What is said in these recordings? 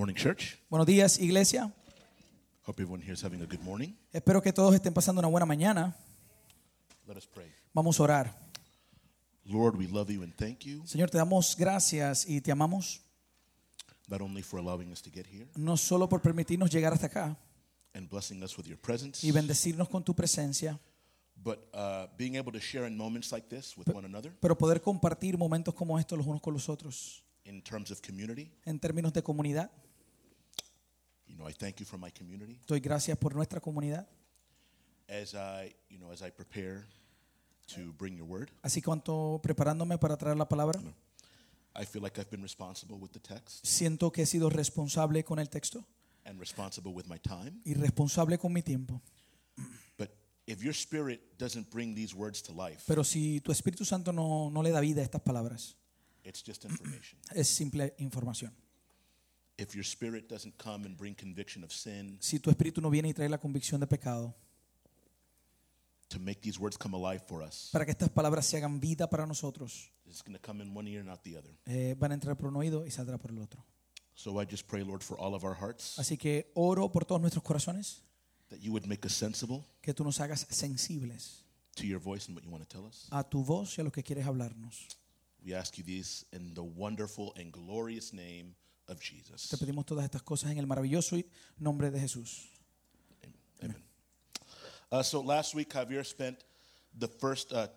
Morning, church. Buenos días, iglesia. Hope everyone here is having a good morning. Espero que todos estén pasando una buena mañana. Let us pray. Vamos a orar. Lord, we love you and thank you, Señor, te damos gracias y te amamos, not only for allowing us to get here no solo por permitirnos llegar hasta acá and blessing us with your presence, y bendecirnos con tu presencia, but uh, being able to share in moments like this with one another pero poder compartir momentos como estos los unos con los otros in terms of community. en términos de comunidad. Know, I thank you for my community Doy gracias por nuestra comunidad. as I, you know, as I prepare to bring your word. Así cuanto preparándome para traer la palabra, I feel like I've been responsible with the text siento que he sido responsable con el texto and responsible with my time. y responsable con mi tiempo. But if your spirit doesn't bring these words to life, Pero si tu Espíritu Santo no, no le da vida a estas palabras, it's just information. es simple información. If your spirit doesn't come and bring conviction of sin, Si tu Espíritu no viene y trae la convicción de pecado, to make these words come alive for us, para que estas palabras se hagan vida para nosotros, it's going to come in one ear and out the other. eh, van a entrar por un oído y saldrá por el otro. So I just pray, Lord, for all of our hearts, Así que oro por todos nuestros corazones, that you would make us sensible que tú nos hagas sensibles to your voice and what you want to tell us. a tu voz y a lo que quieres hablarnos. We ask you these in the wonderful and glorious name of Te Jesus. pedimos todas estas cosas en el maravilloso nombre de Jesús. Amen. Uh, so last week, Javier spent the first uh,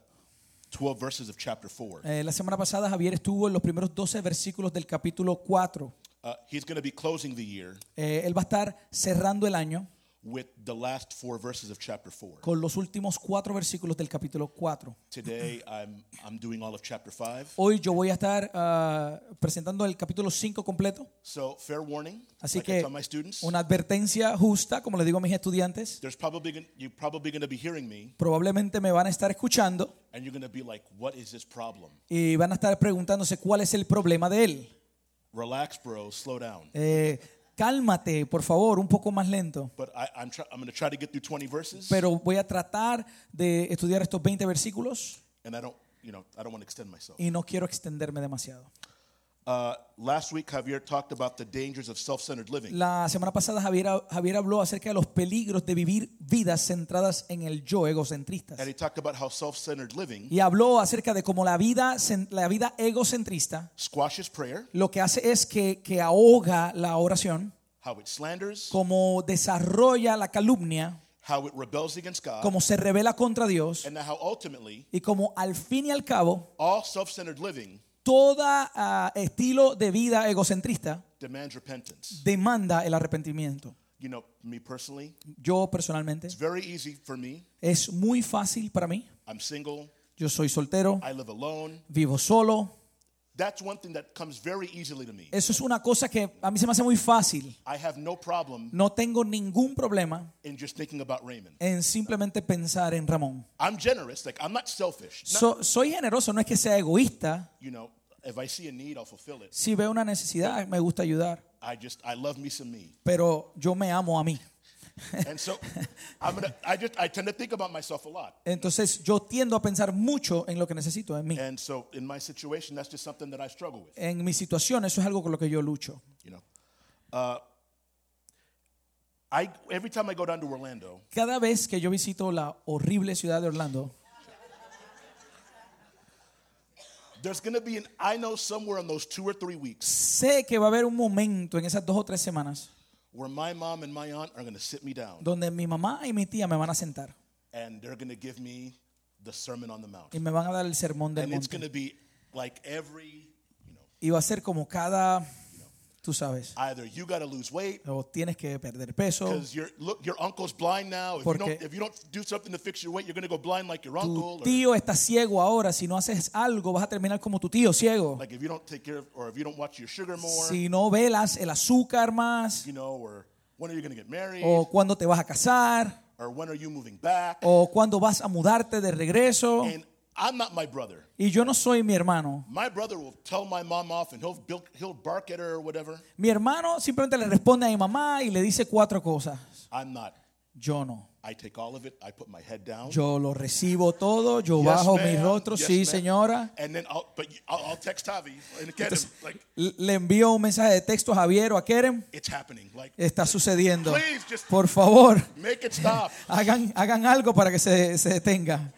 12 verses of chapter 4. Eh, la semana pasada Javier estuvo en los primeros 12 versículos del capítulo 4. Uh, he's going to be closing the year Eh, él va a estar cerrando el año with the last four verses of chapter 4. con los últimos cuatro versículos del capítulo 4. Today, I'm, I'm doing all of chapter 5. Hoy yo voy a estar ah, presentando el capítulo 5 completo. So, fair warning, Así like que tell my students, una advertencia justa, como le digo a mis estudiantes. there's probably you're probably going to be hearing me, Probablemente me van a estar escuchando and you're going to be like, "What is this problem?" y van a estar preguntándose cuál es el problema de él. Relax, bro. Slow down. Eh, cálmate, por favor, un poco más lento. But I, I'm try, I'm going to try to get through 20 verses, Pero voy a tratar de estudiar estos 20 versículos and I don't, you know, I don't want to extend myself. y no quiero extenderme demasiado. Uh, last week, Javier talked about the dangers of self-centered living. La semana pasada Javier, Javier habló acerca de los peligros de vivir vidas centradas en el yo egocentristas. And he talked about how self-centered living Y habló acerca de cómo la vida, cen- la vida egocentrista squashes prayer, lo que hace es que, que ahoga la oración, how it slanders, como desarrolla la calumnia, how it rebels against God, como se revela contra Dios and how ultimately y como al fin y al cabo all self-centered living todo estilo de vida egocentrista demands repentance. demanda el arrepentimiento. You know, me personally, Yo personalmente it's very easy for me. es muy fácil para mí. I'm single. Yo soy soltero, I live alone. vivo solo. That's one thing that comes very easily to me. Eso es una cosa que a mí se me hace muy fácil. I have no problem No tengo ningún problema in just thinking about Raymond. en simplemente pensar en Ramón. I'm generous, like I'm not selfish. Not- So- soy generoso, no es que sea egoísta. you know, if I see a need, I'll fulfill it. Si veo una necesidad, me gusta ayudar. I just I love me some me. Pero yo me amo a mí. And so I'm gonna I just I tend to think about myself a lot. Entonces yo tiendo a pensar mucho en lo que necesito en mí. And so in my situation, that's just something that I struggle with. En mi situación, eso es algo con lo que yo lucho. You know. I every time I go down to Orlando, Cada vez que yo visito la horrible ciudad de Orlando, there's gonna be an I know somewhere in those two or three weeks sé que va a haber un momento en esas dos o tres semanas where my mom and my aunt are gonna sit me down donde mi mamá y mi tía me van a sentar and they're gonna give me the Sermon on the Mount. y me van a dar el sermón del And it's monte. gonna be like every, you know, Y va a ser como cada, tú sabes, either you gotta lose weight o tienes que perder peso, because your look your uncle's blind now. If you Porque- don't if you don't do something to fix your weight, you're gonna go blind like your uncle. tu Or, tío está ciego ahora, si no haces algo vas a terminar como tu tío ciego. like if you don't take care of or if you don't watch your sugar more, Si no velas el azúcar más, you know, or when are you gonna get married? o cuándo te vas a casar, or when are you moving back? o cuándo vas a mudarte de regreso. And I'm not my brother. Y yo no soy mi hermano. My brother will tell my mom off and he'll he'll bark at her or whatever. Mi hermano simplemente le responde a mi mamá y le dice cuatro cosas. I'm not. Yo no. I take all of it. I put my head down. Yo lo recibo todo, yo Yes, bajo mi rostro, Yes, sí, señora. And then I'll, but I'll, I'll text Tavi and get him. Like, L- Le envío un mensaje de texto a Javier o a Kerem. it's happening. Like, Está sucediendo. Please, just- Por favor, make it stop. hagan, hagan algo para que se, se detenga.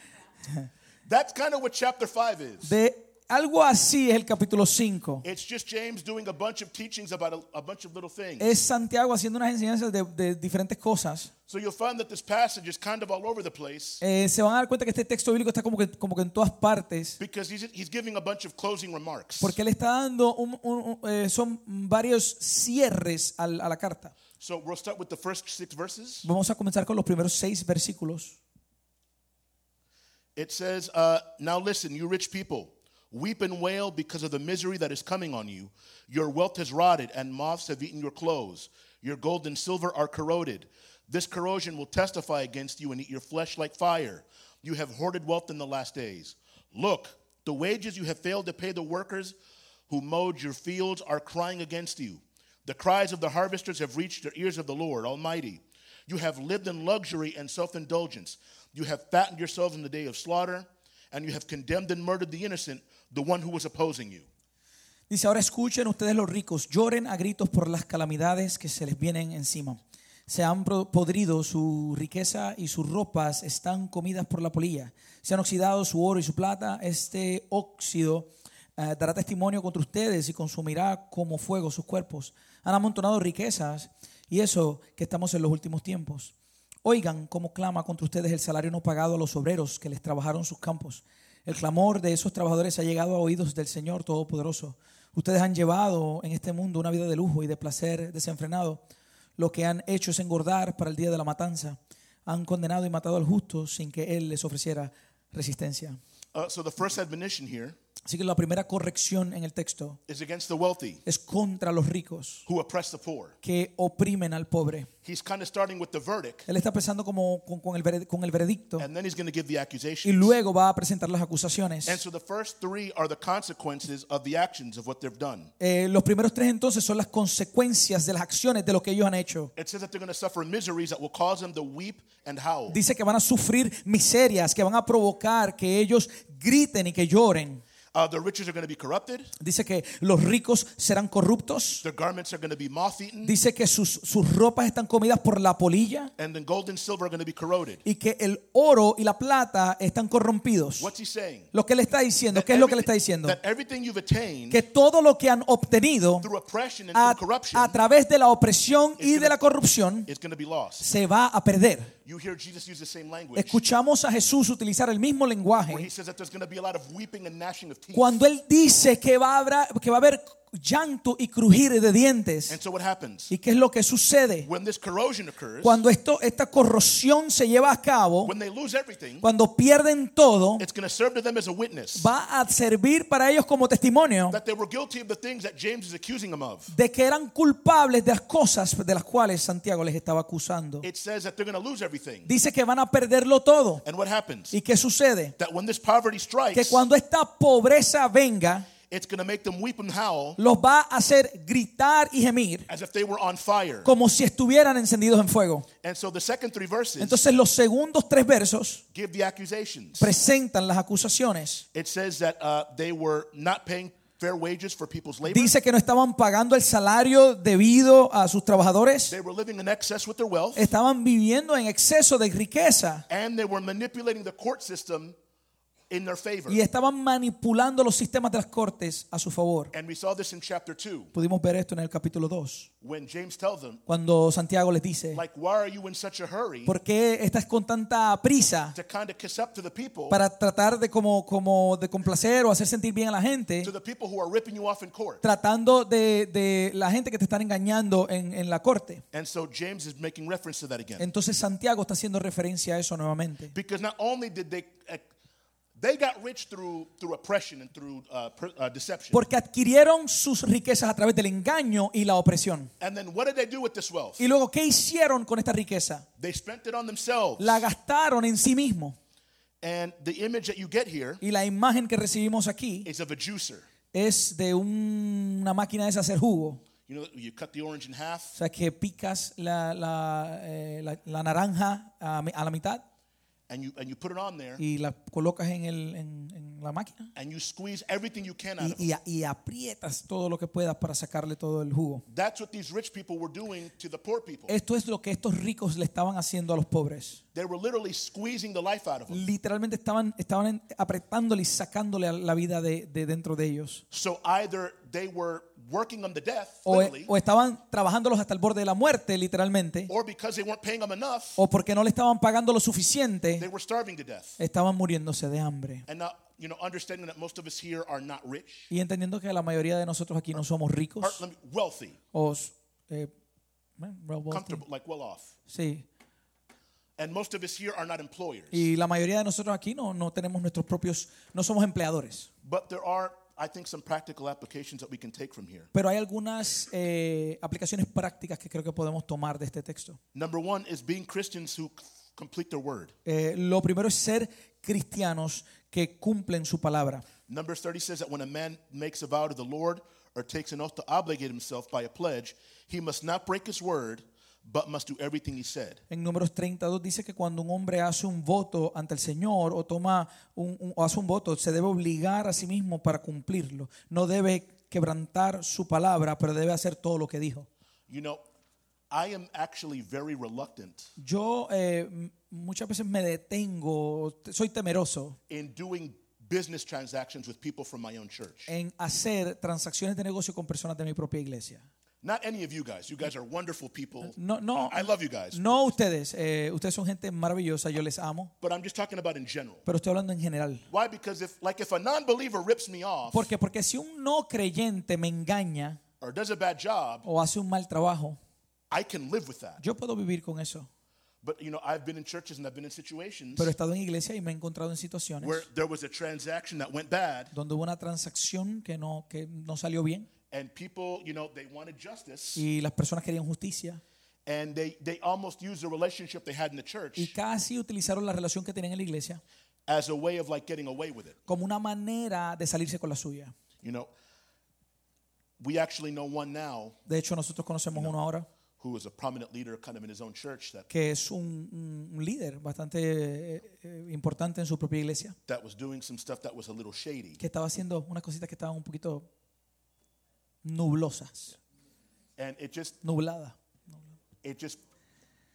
That's kind of what chapter 5 is. De algo así es el capítulo 5. It's just James doing a bunch of teachings about a, a bunch of little things. Es Santiago haciendo unas enseñanzas de, de diferentes cosas. So you'll find that this passage is kind of all over the place Eh, se van a dar cuenta que este texto bíblico está como que, como que en todas partes. because he's, he's giving a bunch of closing remarks. Porque él está dando, un- un- un- eh, son varios cierres al- a la carta. So we'll start with the first six verses. Vamos a comenzar con los primeros seis versículos. It says, uh, Now listen, you rich people, weep and wail because of the misery that is coming on you. Your wealth has rotted, and moths have eaten your clothes. Your gold and silver are corroded. This corrosion will testify against you and eat your flesh like fire. You have hoarded wealth in the last days. Look, the wages you have failed to pay the workers who mowed your fields are crying against you. The cries of the harvesters have reached the ears of the Lord Almighty. You have lived in luxury and self indulgence. You have fattened yourselves in the day of slaughter, and you have condemned and murdered the innocent, the one who was opposing you. Dice, ahora escuchen ustedes los ricos, lloren a gritos por las calamidades que se les vienen encima. Se han podrido su riqueza y sus ropas están comidas por la polilla. Se han oxidado su oro y su plata. Este óxido eh, dará testimonio contra ustedes y consumirá como fuego sus cuerpos. Han amontonado riquezas y eso que estamos en los últimos tiempos. Oigan cómo clama contra ustedes el salario no pagado a los obreros que les trabajaron sus campos. El clamor de esos trabajadores ha llegado a oídos del Señor Todopoderoso. Ustedes han llevado en este mundo una vida de lujo y de placer desenfrenado. Lo que han hecho es engordar para el día de la matanza. Han condenado y matado al justo sin que Él les ofreciera resistencia. Uh, so the first admonition here Así que la primera corrección en el texto is against the wealthy es contra los ricos who oppress the poor. que oprimen al pobre. He's kind of starting with the verdict, Él está empezando como con, con el, vered- con el veredicto and then he's going to give the y accusations. luego va a presentar las acusaciones. And so the first three are the consequences of the actions of what they've done. Eh, los primeros tres entonces son las consecuencias de las acciones de lo que ellos han hecho. It says that they're going to suffer miseries that will cause them to weep and howl. Dice que van a sufrir miserias, que van a provocar que ellos griten y que lloren. Uh, the riches are going to be corrupted. Dice que los ricos serán corruptos. Their garments are going to be moth-eaten, Dice que sus, sus ropas están comidas por la polilla and then gold and silver are going to be corroded. y que el oro y la plata están corrompidos. What's he saying? Lo que le está diciendo, That ¿qué es lo que le everything- está diciendo? That everything you've attained Que todo lo que han obtenido through oppression and a, through corruption a través de la opresión y de la corrupción is going to be lost. se va a perder. You hear Jesus use the same language Escuchamos a Jesús utilizar el mismo where he lenguaje says that there's going to be a lot of weeping and gnashing of teeth. cuando él dice que va a haber, que va a haber llanto y crujir de dientes. And so what happens? ¿Y qué es lo que sucede? When this corrosion occurs, Cuando esto, esta corrosión se lleva a cabo, when they lose everything, cuando pierden todo, it's going to serve to them as a witness va a servir para ellos como testimonio de que eran culpables de las cosas de las cuales Santiago les estaba acusando. It says that they're going to lose everything. Dice que van a perderlo todo. And what happens? ¿Y qué sucede? That when this poverty Que strikes, cuando esta pobreza venga, it's going to make them weep and howl los va a hacer gritar y gemir as if they were on fire. como si estuvieran encendidos en fuego. And so the second three verses Entonces los segundos tres versos give the accusations. presentan las acusaciones. It says that uh, they were not paying fair wages for people's labor. Dice que no estaban pagando el salario debido a sus trabajadores. They were living in excess with their wealth. Estaban viviendo en exceso de riqueza And they were manipulating the court system in their favor. y estaban manipulando los sistemas de las cortes a su favor. And we saw this in chapter 2 Pudimos ver esto en el capítulo 2, when James tells them, cuando Santiago les dice, like, why are you in such a hurry ¿por qué estás con tanta prisa to kind of kiss up to the people, para tratar de como, como de complacer o hacer sentir bien a la gente? to the people who are ripping you off in court? Tratando de, de la gente que te están engañando en, en la corte. And so James is making reference to that again. Entonces Santiago está haciendo referencia a eso nuevamente. Because not only did they, they got rich through, through oppression and through uh, per, uh, deception. Porque adquirieron sus riquezas a través del engaño y la opresión. And then what did they do with this wealth? Y luego, ¿qué hicieron con esta riqueza? They spent it on themselves. La gastaron en sí mismo. And the image that you get here Y la imagen que recibimos aquí is of a juicer. es de un- una máquina de hacer jugo. You know, you cut the orange in half O sea, que picas la, la, eh, la- la naranja a la mitad and you and you put it on there y la colocas en, el, en, en la máquina and you squeeze everything you can out of it. y, y- aprietas todo lo que puedas para sacarle todo el jugo. That's what these rich people were doing to the poor people. Esto es lo que estos ricos le estaban haciendo a los pobres. They were literally squeezing the life out of them. Literalmente estaban, estaban apretándole y sacándole la vida de, de dentro de ellos. So either they were working them to death, O, literally, o estaban trabajándolos hasta el borde de la muerte, literalmente, or because they weren't paying them enough, o porque no le estaban pagando lo they suficiente, were starving to death. estaban muriéndose de hambre. And now, you know, understanding that most of us here are not rich, Y entendiendo que la mayoría de nosotros aquí no somos ricos me- wealthy, o eh, well, wealthy. comfortable, like well off. Sí. And most of us here are not employers. Y la mayoría de nosotros aquí no, no tenemos nuestros propios, no somos empleadores. But there are, I think, some practical applications that we can take from here. Pero hay algunas eh, aplicaciones prácticas que creo que podemos tomar de este texto. Number one is being Christians who complete their word. Eh, lo primero es ser cristianos que cumplen su palabra. Numbers 30 says that when a man makes a vow to the Lord or takes an oath to obligate himself by a pledge, he must not break his word, but must do everything he said. En números 32 dice que cuando un hombre hace un voto ante el Señor o toma un, un- o hace un voto, se debe obligar a sí mismo para cumplirlo. No debe quebrantar su palabra, pero debe hacer todo lo que dijo. You know, I am actually very reluctant Yo eh, muchas veces me detengo, te- soy temeroso in doing business transactions with people from my own church. en hacer transacciones de negocio con personas de mi propia iglesia. Not any of you guys. You guys are wonderful people. No, no, I love you guys. no ustedes. eh, ustedes son gente maravillosa, yo les amo, But I'm just talking about in general. pero estoy hablando en general. Why? Because if, like, if a non-believer rips me off. Porque si un no creyente me engaña or does a bad job, o hace un mal trabajo, I can live with that. yo puedo vivir con eso. But you know, I've been in churches and I've been in situations Pero he estado en iglesia y me he encontrado en situaciones where there was a transaction that went bad, donde hubo una transacción que no, que no salió bien and people, you know, they wanted justice, y las personas querían justicia and they they almost used the relationship they had in the y church casi utilizaron la relación que tenían en la iglesia as a way of like getting away with it. como una manera de salirse con la suya. You know, we actually know one now De hecho, nosotros conocemos uno ahora who is a prominent leader, kind of in his own church, that que es un, un- un líder bastante eh, eh, importante en su propia iglesia, that was doing some stuff that was a little shady, que estaba haciendo unas cositas que estaban un poquito nublosas, and it just nubladas. it just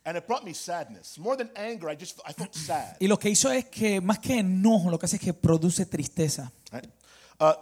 and it brought me sadness more than anger. I just I felt sad. Y lo que hizo es que, más que enojo, lo que hace es que produce tristeza. Right? Uh,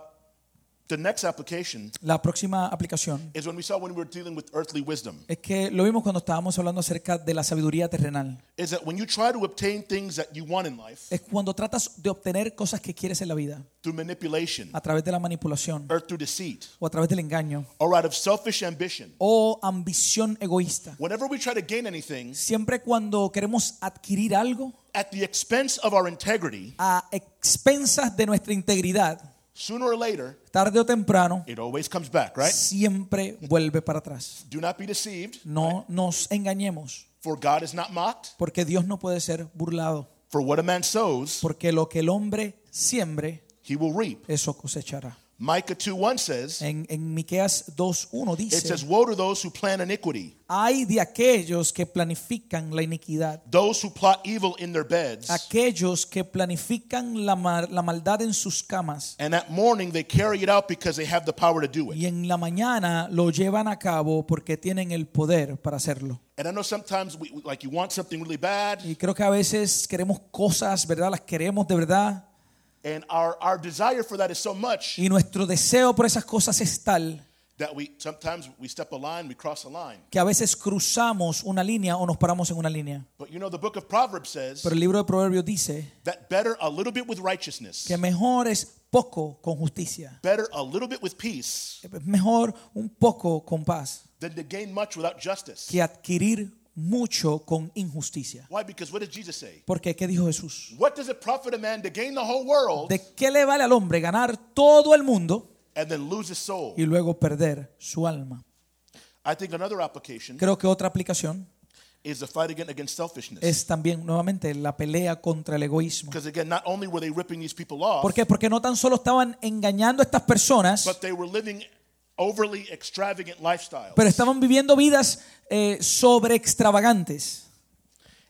the next application La próxima aplicación is when we saw when we were dealing with earthly wisdom. es que lo vimos cuando estábamos hablando acerca de la sabiduría terrenal. Is that when you try to obtain things that you want in life Es cuando tratas de obtener cosas que quieres en la vida through manipulation a través de la manipulación or through deceit o a través del engaño or out of selfish ambition, o ambición egoísta. whenever we try to gain anything Siempre cuando queremos adquirir algo at the expense of our integrity, a expensas de nuestra integridad, sooner or later tarde o temprano, it always comes back, right? siempre vuelve para atrás. Do not be deceived, No nos engañemos, for God is not mocked. porque Dios no puede ser burlado, For what a man sows, porque lo que el hombre siembre, he will reap. eso cosechará. Micah 2:1 says, En, en Miqueas 2.1 it dice, says, Woe to those who plan iniquity, hay de aquellos que planifican la iniquidad, those who plot evil in their beds, aquellos que planifican la, mar- la maldad en sus camas and at morning they carry it out because they have the power to do it. y en la mañana lo llevan a cabo porque tienen el poder para hacerlo. And I know sometimes we- like you want something really bad, Y creo que a veces queremos cosas, ¿verdad? Las queremos de verdad. And our, our desire for that is so much Y nuestro deseo por esas cosas es tal that we sometimes we step a line, we cross a line. que a veces cruzamos una línea o nos paramos en una línea. But you know, the book of Proverbs says Pero el libro de Proverbios dice that better a little bit with righteousness, que mejor es poco con justicia. better a little bit with peace, mejor un poco con paz than to gain much without justice. que adquirir mucho con injusticia. Why? Because what did Jesus say? Porque, ¿qué dijo Jesús? What does it profit a man to gain the whole world ¿De qué le vale al hombre ganar todo el mundo and then lose his soul? y luego perder su alma? I think another application Creo que otra aplicación is the fight again against selfishness. es también nuevamente la pelea contra el egoísmo. Because again, not only were they ripping these people off, ¿Por qué? Porque no tan solo estaban engañando a estas personas, but they were living overly extravagant lifestyles. pero estaban viviendo vidas eh, sobre extravagantes.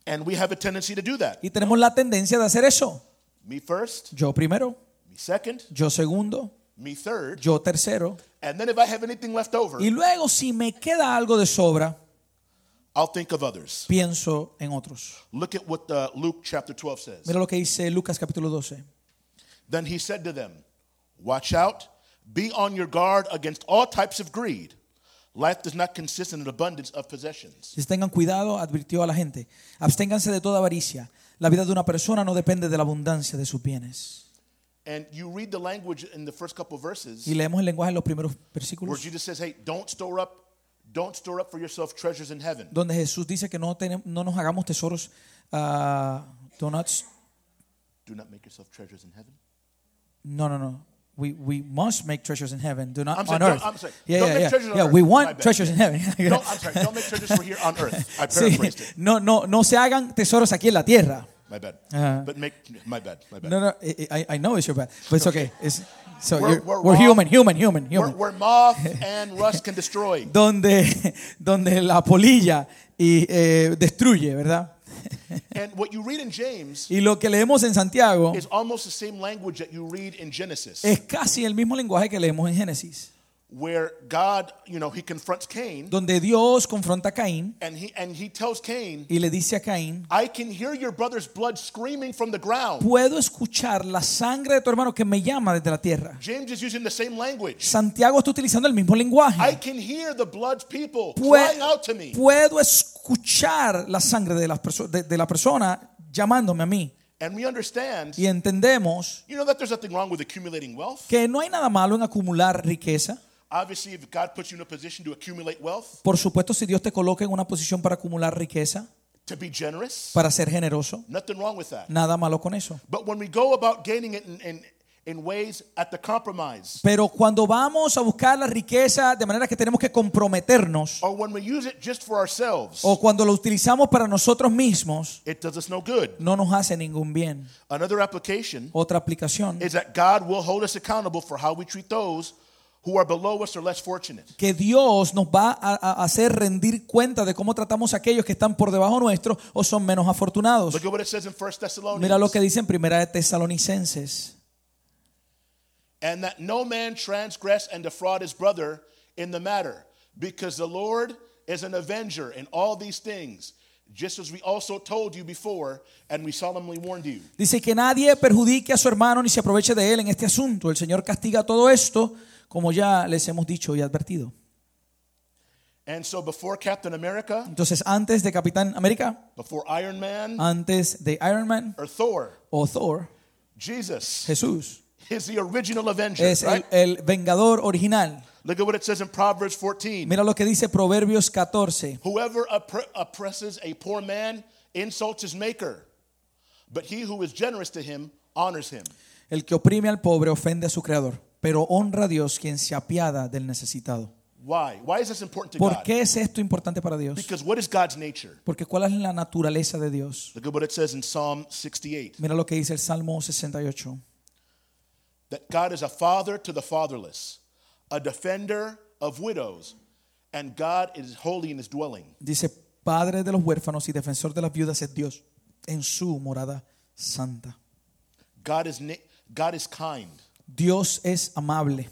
And we have a tendency to do that. Y tenemos la tendencia de hacer eso. Me first, Yo primero, me second, yo segundo, me third, yo tercero. and then if I have anything left over, Y luego si me queda algo de sobra, I'll think of others. pienso en otros. Look at what uh, Luke chapter 12 says. Mira lo que dice Lucas capítulo 12. Then he said to them, Watch out, be on your guard against all types of greed. Life does not consist in an abundance of possessions. Tengan cuidado, advirtió a la gente. Absténganse de toda avaricia. La vida de una persona no depende de la abundancia de sus bienes. And you read the language in the first couple verses Y leemos el lenguaje en los primeros where versículos Jesus says, Hey, don't store up, don't store up for yourself treasures in heaven. donde Jesús dice que no, tenem- no nos hagamos tesoros, ah, do not Do not make yourself treasures in heaven. no, no, no. We, we must make treasures in heaven, do not I'm on sorry, earth. I'm sorry. Yeah, Don't yeah, yeah. treasures on Yeah, earth. we want treasures in heaven. No, I'm sorry, don't make treasures for here on earth. I Sí, paraphrased it. no, no, no se hagan tesoros aquí en la tierra. My bad. Uh-huh. But make, my bad, my bad. No, no, I, I- know it's your bad, but it's okay. It's, so We're- we're we're, human, human, human, human. where moth and rust can destroy. Donde, donde la polilla y, eh, destruye, ¿verdad? And what you read in James Y lo que leemos en Santiago is almost the same language that you read in Genesis, es casi el mismo lenguaje que leemos en Génesis, where God, you know, he confronts Cain donde Dios confronta a Caín and he and he tells Cain, y le dice a Caín, I can hear your brother's blood screaming from the ground. puedo escuchar la sangre de tu hermano que me llama desde la tierra. James is using the same language. Santiago está utilizando el mismo I lenguaje. can hear the blood people Pue- crying out to me. puedo escuchar la sangre de, perso- de- de la persona llamándome a mí. And we understand, Y entendemos you know, that there's nothing wrong with accumulating wealth. que no hay nada malo en acumular riqueza. Obviously, if God puts you in a position to accumulate wealth, Por supuesto, si Dios te coloca en una posición para acumular riqueza, to be generous, para ser generoso, nothing wrong with that. nada malo con eso. But when we go about gaining it in, in ways at the compromise, Pero cuando vamos a buscar la riqueza de manera que tenemos que comprometernos, or when we use it just for ourselves, o cuando lo utilizamos para nosotros mismos, it does us no good. no nos hace ningún bien. Another application Otra aplicación, is that God will hold us accountable for how we treat those who are below us or less fortunate. que Dios nos va a, a hacer rendir cuenta de cómo tratamos a aquellos que están por debajo nuestro o son menos afortunados. Look at what it says in 1 Thessalonians. Mira lo que dice en Primera de Tesalonicenses. And that no man transgress and defraud his brother in the matter, because the Lord is an avenger in all these things, just as we also told you before, and we solemnly warned you. Dice que nadie perjudique a su hermano ni se aproveche de él en este asunto. El Señor castiga todo esto, como ya les hemos dicho y advertido. And so before Captain America, Entonces, antes de Capitán América, before Iron Man antes de Iron Man or Thor, o Thor, Jesus Jesús is the original avenger, es el, right? el vengador original. Look at what it says in Proverbs 14. Mira lo que dice Proverbios 14. Whoever oppre- oppresses a poor man insults his maker, but he who is generous to him honors him. El que oprime al pobre ofende a su creador, pero honra a Dios quien se apiada del necesitado. Why? Why is this important to ¿Por qué es esto importante para Dios? Because what is God's nature? Porque ¿cuál es la naturaleza de Dios? Look at what it says in Psalm 68 Mira lo que dice el Salmo 68. That God is a father to the fatherless, a defender of widows, and God is holy in his dwelling. Dice, Padre de los huérfanos y defensor de las viudas es Dios en su morada santa. God is, na- God is kind. Dios es amable.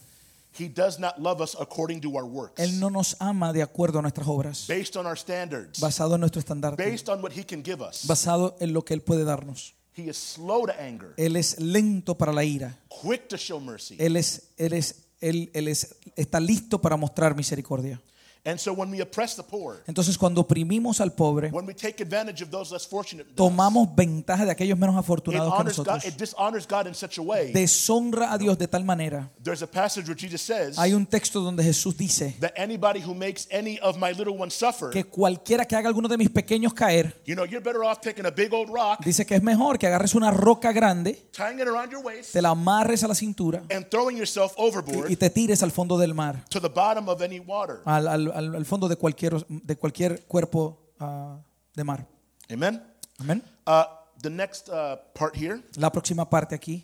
He does not love us according to our works, Él no nos ama de acuerdo a nuestras obras, based on our standards, basado en nuestro estandarte, based on what he can give us. basado en lo que Él puede darnos. He is slow to anger, Él es lento para la ira. quick to show mercy. Él es, él es, él, él es, está listo para mostrar misericordia. And so when we oppress the poor, Entonces, cuando oprimimos al pobre, when we take advantage of those less fortunate, than us, tomamos ventaja de aquellos menos it, afortunados que nosotros. it dishonors God in such a way. Deshonra a Dios de tal manera. There's a passage where Jesus says Hay un texto donde Jesús dice that anybody who makes any of my little ones suffer, que cualquiera que haga alguno de mis pequeños caer, you know, you're better off taking a big old rock, dice que es mejor que agarres una roca grande, tying it around your waist, te la amarres a la cintura and throwing yourself overboard y te tires al fondo del mar, to the bottom of any water. al, al- al- al fondo de cualquier, de cualquier cuerpo ah, de mar. Amen. Amén. Uh, the next uh, part here, La próxima parte aquí.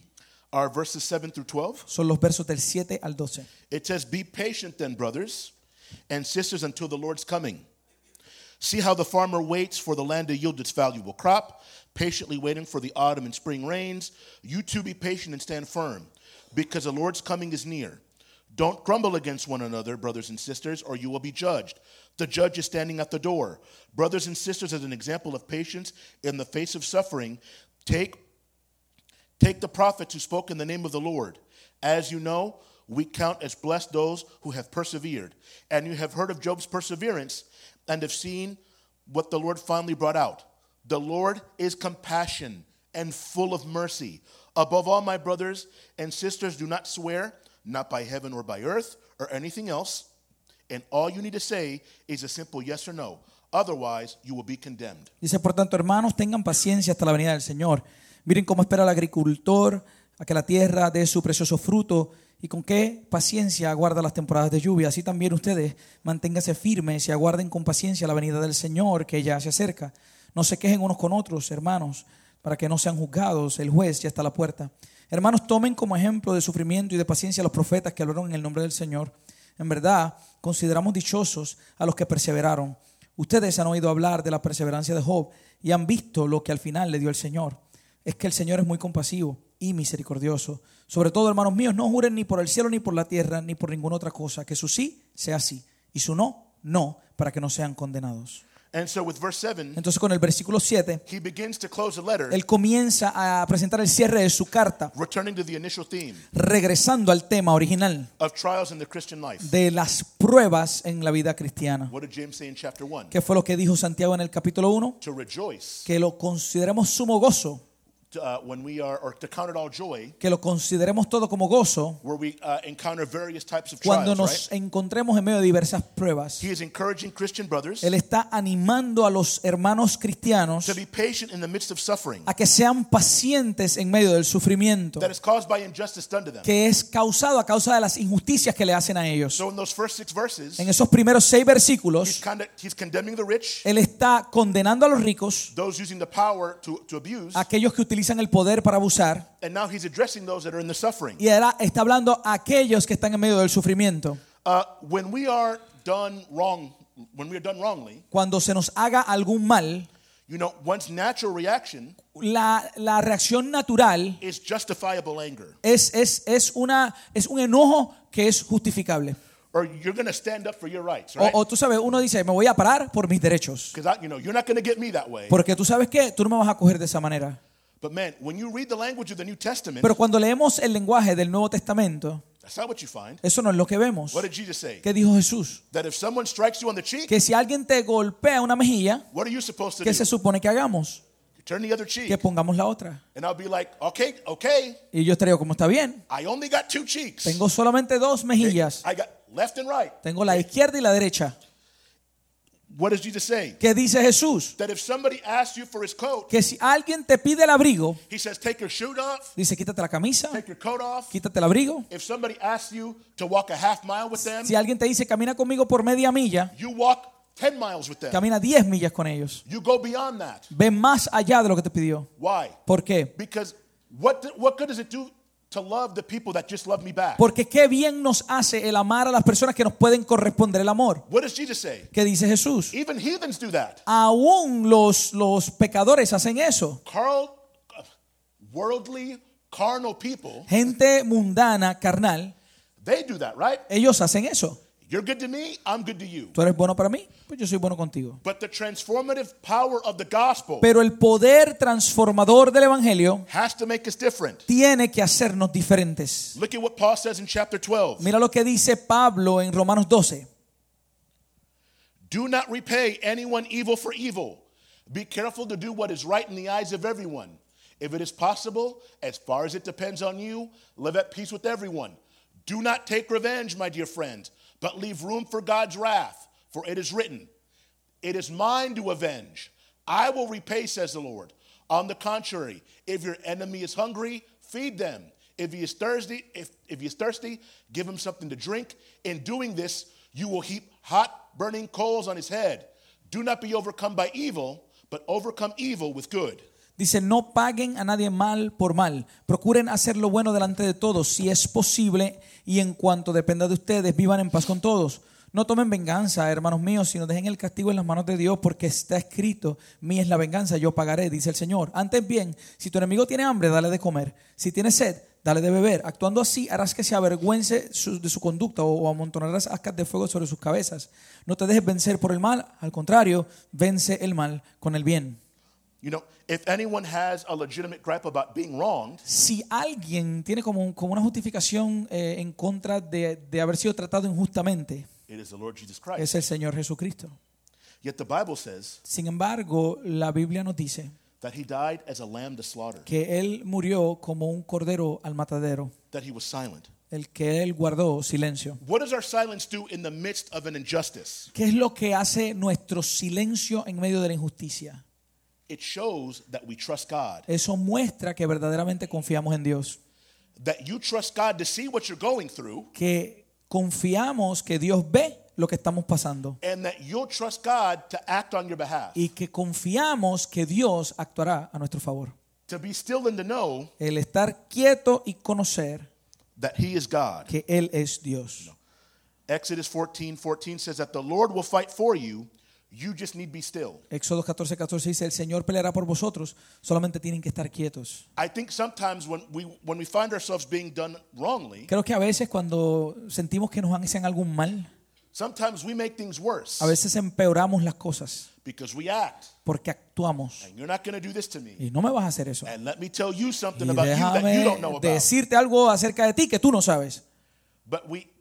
are verses 7 through 12. son los versos del 7 al 12. It says, Be patient then, brothers and sisters, until the Lord's coming. See how the farmer waits for the land to yield its valuable crop, patiently waiting for the autumn and spring rains. You too be patient and stand firm, because the Lord's coming is near. Don't grumble against one another, brothers and sisters, or you will be judged. The judge is standing at the door. Brothers and sisters, as an example of patience in the face of suffering, take Take the prophets who spoke in the name of the Lord. As you know, we count as blessed those who have persevered. And you have heard of Job's perseverance and have seen what the Lord finally brought out. The Lord is compassion and full of mercy. Above all, my brothers and sisters, do not swear, not by heaven or by earth or anything else. And all you need to say is a simple yes or no. Otherwise, you will be condemned. Dice, por tanto, hermanos, tengan paciencia hasta la venida del Señor. Miren cómo espera el agricultor a que la tierra dé su precioso fruto y con qué paciencia aguarda las temporadas de lluvia. Así también ustedes manténganse firmes y aguarden con paciencia la venida del Señor que ya se acerca. No se quejen unos con otros, hermanos, para que no sean juzgados. El juez ya está a la puerta. Hermanos, tomen como ejemplo de sufrimiento y de paciencia a los profetas que hablaron en el nombre del Señor. En verdad, consideramos dichosos a los que perseveraron. Ustedes han oído hablar de la perseverancia de Job y han visto lo que al final le dio el Señor. Es que el Señor es muy compasivo y misericordioso. Sobre todo, hermanos míos, no juren ni por el cielo, ni por la tierra, ni por ninguna otra cosa. Que su sí sea sí y su no, no, para que no sean condenados. And so, with verse 7, Entonces, con el versículo 7, he begins to close the letter, él comienza a presentar el cierre de su carta, returning to the initial theme regresando al tema original of trials in the Christian life. de las pruebas en la vida cristiana. What did James say in chapter 1? ¿Qué fue lo que dijo Santiago en el capítulo 1? To rejoice Que lo consideremos sumo gozo, uh, when we are, or to count it all joy, que lo consideremos todo como gozo where we uh, encounter various types of cuando trials, nos right? encontremos en medio de diversas pruebas. He is encouraging Christian brothers Él está animando a los hermanos cristianos to be patient in the midst of suffering a que sean pacientes en medio del sufrimiento that is caused by injustice done to them. que es causado a causa de las injusticias que le hacen a ellos. So, in those first six verses, En esos primeros seis versículos, he's condemning the rich, Él está condenando a los ricos, those using the power to, to abuse, a aquellos que utilizan el poder para abusar, and now he's addressing those that are in the suffering. y ahora está hablando a aquellos que están en medio del sufrimiento. Uh, when we are done wrong, when we are done wrongly, Cuando se nos haga algún mal, you know, one's natural reaction la, la reacción natural is justifiable anger. es, es, es, una, es un enojo que es justificable. Or you're going to stand up for your rights, O, right? o tú sabes, uno dice, me voy a parar por mis derechos. Because you know you're not going to get me that way. Porque tú sabes que tú no me vas a coger de esa manera. But man, when you read the language of the New Testament, Pero cuando leemos el lenguaje del Nuevo Testamento, that's not what you find. eso no es lo que vemos. What did Jesus say? ¿Qué dijo Jesús? That if someone strikes you on the cheek, Que si alguien te golpea una mejilla, what are you supposed to ¿qué se supone que hagamos? Turn the other Que pongamos la otra. And I'll be like, okay, okay, Y yo estaría como está bien. I only got two cheeks. Tengo solamente dos mejillas. I got left and right. Tengo la izquierda y la derecha. What does Jesus say? ¿Qué dice Jesús? That if somebody asks you for his coat, Que si alguien te pide el abrigo, he says, take your shoe off, dice quítate la camisa, take your coat off. quítate el abrigo. If somebody asks you to walk a half mile with them, Si alguien te dice camina conmigo por media milla, you walk 10 miles with them. camina 10 millas con ellos. You go beyond that. Ve más allá de lo que te pidió. Why? ¿Por qué? Because what, what good does it do to love the people that just love me back? Porque qué bien nos hace el amar a las personas que nos pueden corresponder el amor. What does Jesus say? ¿Qué dice Jesús? Even heathens do that. Aún los, los pecadores hacen eso. Carl, worldly, carnal people, Gente mundana, carnal, they do that, right? ellos hacen eso. You're good to me, I'm good to you. Tú eres bueno para mí, pues yo soy bueno contigo. But the transformative power of the gospel Pero el poder transformador del Evangelio has to make us different. tiene que hacernos diferentes. Look at what Paul says in chapter 12. Mira lo que dice Pablo en Romanos 12. Do not repay anyone evil for evil. Be careful to do what is right in the eyes of everyone. If it is possible, as far as it depends on you, live at peace with everyone. Do not take revenge, my dear friends, but leave room for God's wrath, for it is written, It is mine to avenge. I will repay, says the Lord. On the contrary, if your enemy is hungry, feed them. If he is thirsty, if, if he is thirsty, give him something to drink. In doing this, you will heap hot burning coals on his head. Do not be overcome by evil, but overcome evil with good. Dice, no paguen a nadie mal por mal. Procuren hacer lo bueno delante de todos, si es posible, y en cuanto dependa de ustedes, vivan en paz con todos. No tomen venganza, hermanos míos, sino dejen el castigo en las manos de Dios, porque está escrito, mía es la venganza, yo pagaré, dice el Señor. Antes bien, si tu enemigo tiene hambre, dale de comer. Si tiene sed, dale de beber. Actuando así, harás que se avergüence de su conducta o amontonarás ascas de fuego sobre sus cabezas. No te dejes vencer por el mal, al contrario, vence el mal con el bien. You know, if anyone has a legitimate gripe about being wronged, Si alguien tiene como, un- como una justificación eh, en contra de, de haber sido tratado injustamente, it is the Lord Jesus Christ. es el Señor Jesucristo. Yet the Bible says Sin embargo, la Biblia nos dice that he died as a lamb to slaughter, que Él murió como un cordero al matadero, that he was silent. el que Él guardó silencio. What does our silence do in the midst of an injustice? ¿Qué es lo que hace nuestro silencio en medio de la injusticia? It shows that we trust God, Eso muestra que verdaderamente confiamos en Dios, that you trust God to see what you're going through, que confiamos que Dios ve lo que estamos pasando and that you'll trust God to act on your behalf. y que confiamos que Dios actuará a nuestro favor. To be still and to know El estar quieto y conocer that he is God. que Él es Dios. Exodus 14 14 says that the Lord will fight for you. You just need be still. Éxodo 14, 14 dice, el Señor peleará por vosotros, solamente tienen que estar quietos. I think sometimes when we when we find ourselves being done wrongly, Creo que a veces cuando sentimos que nos hacen algún mal, sometimes we make things worse a veces empeoramos las cosas because we act. porque actuamos. And you're not going to do this to me. Y no me vas a hacer eso. And let me tell you something Y about you that you don't know déjame about. decirte algo acerca de ti que tú no sabes. But we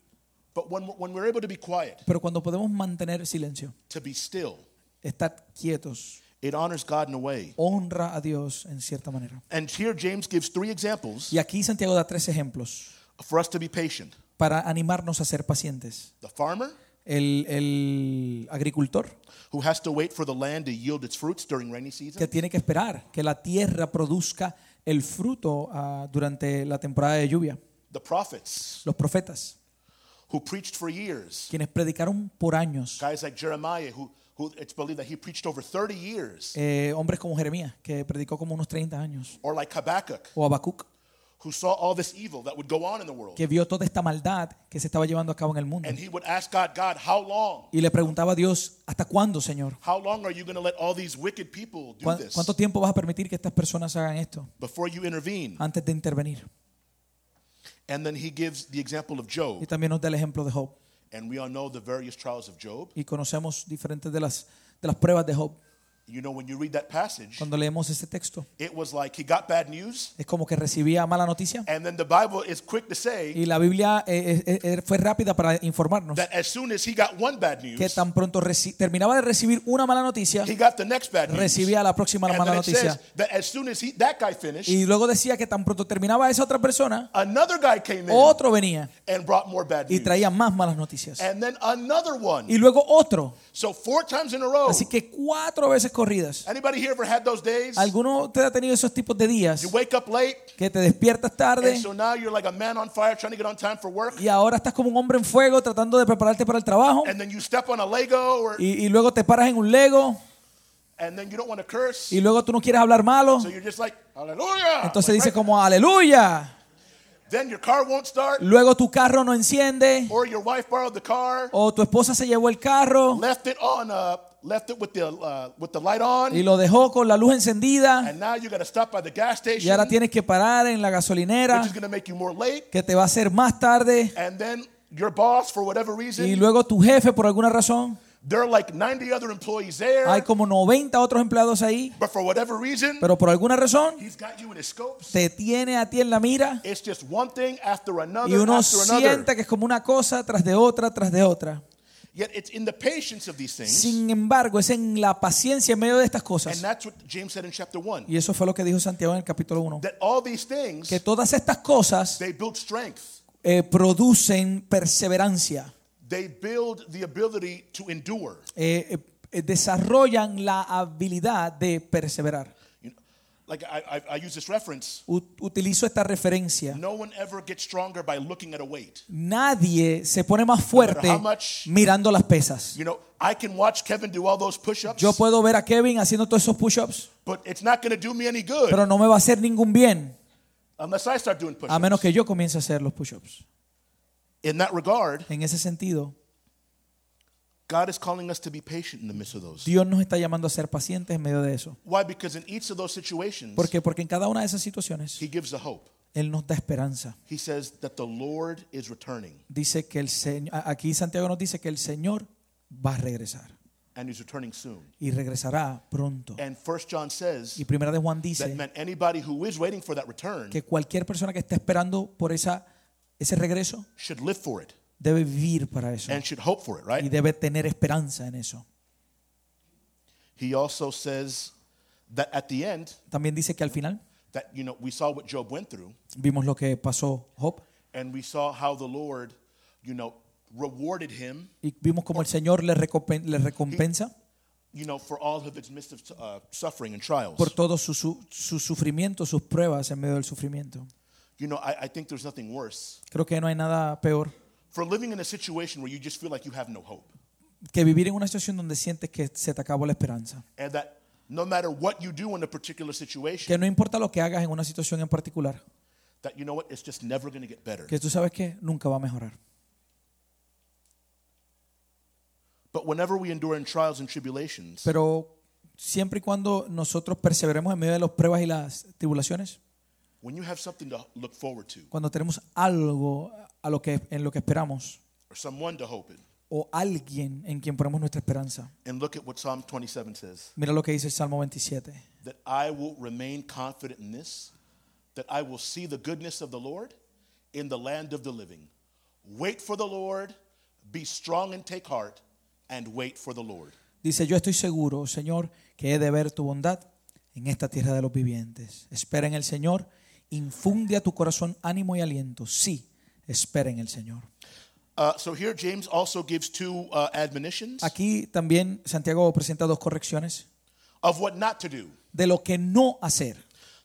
but when when we're able to be quiet, Pero cuando podemos mantener silencio, to be still, estar quietos, it honors God in a way. honra a Dios en cierta manera. And here James gives three examples Y aquí Santiago da tres ejemplos for us to be patient. para animarnos a ser pacientes. The farmer El, el agricultor who has to wait for the land to yield its fruits during rainy season. que tiene que esperar que la tierra produzca el fruto ah, durante la temporada de lluvia. The prophets Los profetas, who preached for years. quienes predicaron por años. Guys like Jeremiah who who it's believed that he preached over 30 years. Eh, hombres como Jeremías, que predicó como unos 30 años. Or like Habakkuk O Habacuc, who saw all this evil that would go on in the world. que vio toda esta maldad que se estaba llevando a cabo en el mundo. And he would ask God, God, how long? Y le preguntaba a Dios, ¿hasta cuándo, Señor? How long are you going to let all these wicked people do ¿Cuán- this ¿Cuánto tiempo vas a permitir que estas personas hagan esto before you intervene? antes de intervenir? And then he gives the example of Job. Y también nos da el ejemplo de Job. And we all know the various trials of Job. Y conocemos diferentes de las, de las pruebas de Job. You know, when you read that passage, Cuando leemos ese texto, it was like he got bad news. es como que recibía mala noticia. And then the Bible is quick to say Y la Biblia eh, eh, eh, fue rápida para informarnos that as soon as he got one bad que news, tan pronto reci- terminaba de recibir una mala noticia, he got the next bad news. recibía la próxima And mala then it says noticia. that as soon as he, that guy finished, Y luego decía que tan pronto terminaba esa otra persona, another guy came in otro venía and brought more bad y news. traía más malas noticias. And then another one. Y luego otro. So four times in a row. Así que cuatro veces corridas. Anybody here ever had those days? ¿Alguno te ha tenido esos tipos de días You wake up late, que te despiertas tarde and so now you're like a man on fire trying to get on time for work, y ahora estás como un hombre en fuego tratando de prepararte para el trabajo and then you step on a Lego, or y, y luego te paras en un Lego and then you don't want to curse, y luego tú no quieres hablar malo? so you're just like. Entonces Like, dice right? como aleluya. Then your car won't start, Luego tu carro no enciende or your wife borrowed the car, o tu esposa se llevó el carro left it on, uh, left it with the uh, with the light on, y lo dejó con la luz encendida and now you stop by the gas y station, ahora tienes que parar en la which gasolinera is going to make you more late, que te va a hacer más tarde and then your boss, for whatever y reason, luego tu jefe por alguna razón there are like 90 other employees there, hay como 90 otros empleados ahí but for whatever reason, pero por alguna razón he's got you in his scopes. te tiene a ti en la mira It's just one thing after another y uno after another. siente que es como una cosa tras de otra tras de otra. Yet it's in the patience of these things, Sin embargo, es en la paciencia en medio de estas and cosas. that's what James said in chapter one. Y eso fue lo que dijo Santiago en el capítulo 1. That all these things Que todas estas cosas they build strength. eh, producen perseverancia, They build the ability to endure. eh, eh, desarrollan la habilidad de perseverar. Like I, I, I use this reference. Utilizo esta referencia. No one ever gets stronger by looking at a weight. Nadie se pone más fuerte how much- mirando las pesas. You know, I can watch Kevin do all those push-ups, Yo puedo ver a Kevin haciendo todos esos push-ups, But it's not going to do me any good pero no me va a hacer ningún bien unless I start doing a menos push-ups. que yo comience a hacer los push-ups. In that regard, En ese sentido, God is calling us to be patient in the midst of those. Dios nos está llamando a ser pacientes en medio de eso. Why? Because in each of those situations, ¿Por qué? Porque en cada una de esas situaciones He gives a hope. Él nos da esperanza. He says that the Lord is returning, Dice que el Señor, aquí Santiago nos dice que el Señor va a regresar and He's returning soon. y regresará pronto. And First John says Y Primera de Juan that dice meant anybody who is waiting for that return que cualquier persona que esté esperando por esa, ese regreso should live for it debe vivir para eso and should hope for it, y right? debe tener esperanza en eso. He also says that at the end, También dice que al final that you know, we saw what Job went through, vimos lo que pasó Job and we saw how the Lord, you know, rewarded him, y vimos como el Señor le, recompen- le recompensa you know, for all of its midst of uh, suffering and trials. por todo su, su, su sufrimiento, sus pruebas en medio del sufrimiento. You know, I, I think there's nothing worse Creo que no hay nada peor for living in a situation where you just feel like you have no hope, que vivir en una situación donde sientes que se te acabó la esperanza. and that no matter what you do in a particular situation, Que no importa lo que hagas en una situación en particular, that you know what, it's just never going to get better. que tú sabes que nunca va a mejorar. But whenever we endure in trials and tribulations, Pero siempre y cuando nosotros perseveremos en medio de las pruebas y las tribulaciones, when you have something to look forward to cuando tenemos algo a lo que, en lo que esperamos or someone to hope in, o alguien en quien ponemos nuestra esperanza, and look at what Psalm 27 says. mira lo que dice el Salmo 27. that I will remain confident in this, that I will see the goodness of the Lord in the land of the living. Wait for the Lord, be strong and take heart, and wait for the Lord. Dice, yo estoy seguro, Señor, que he de ver tu bondad en esta tierra de los vivientes. Espera en el Señor, infunde a tu corazón ánimo y aliento. Sí, espera en el Señor. Uh, so here James also gives two uh, admonitions Aquí también Santiago presenta dos correcciones of what not to do. de lo que no hacer.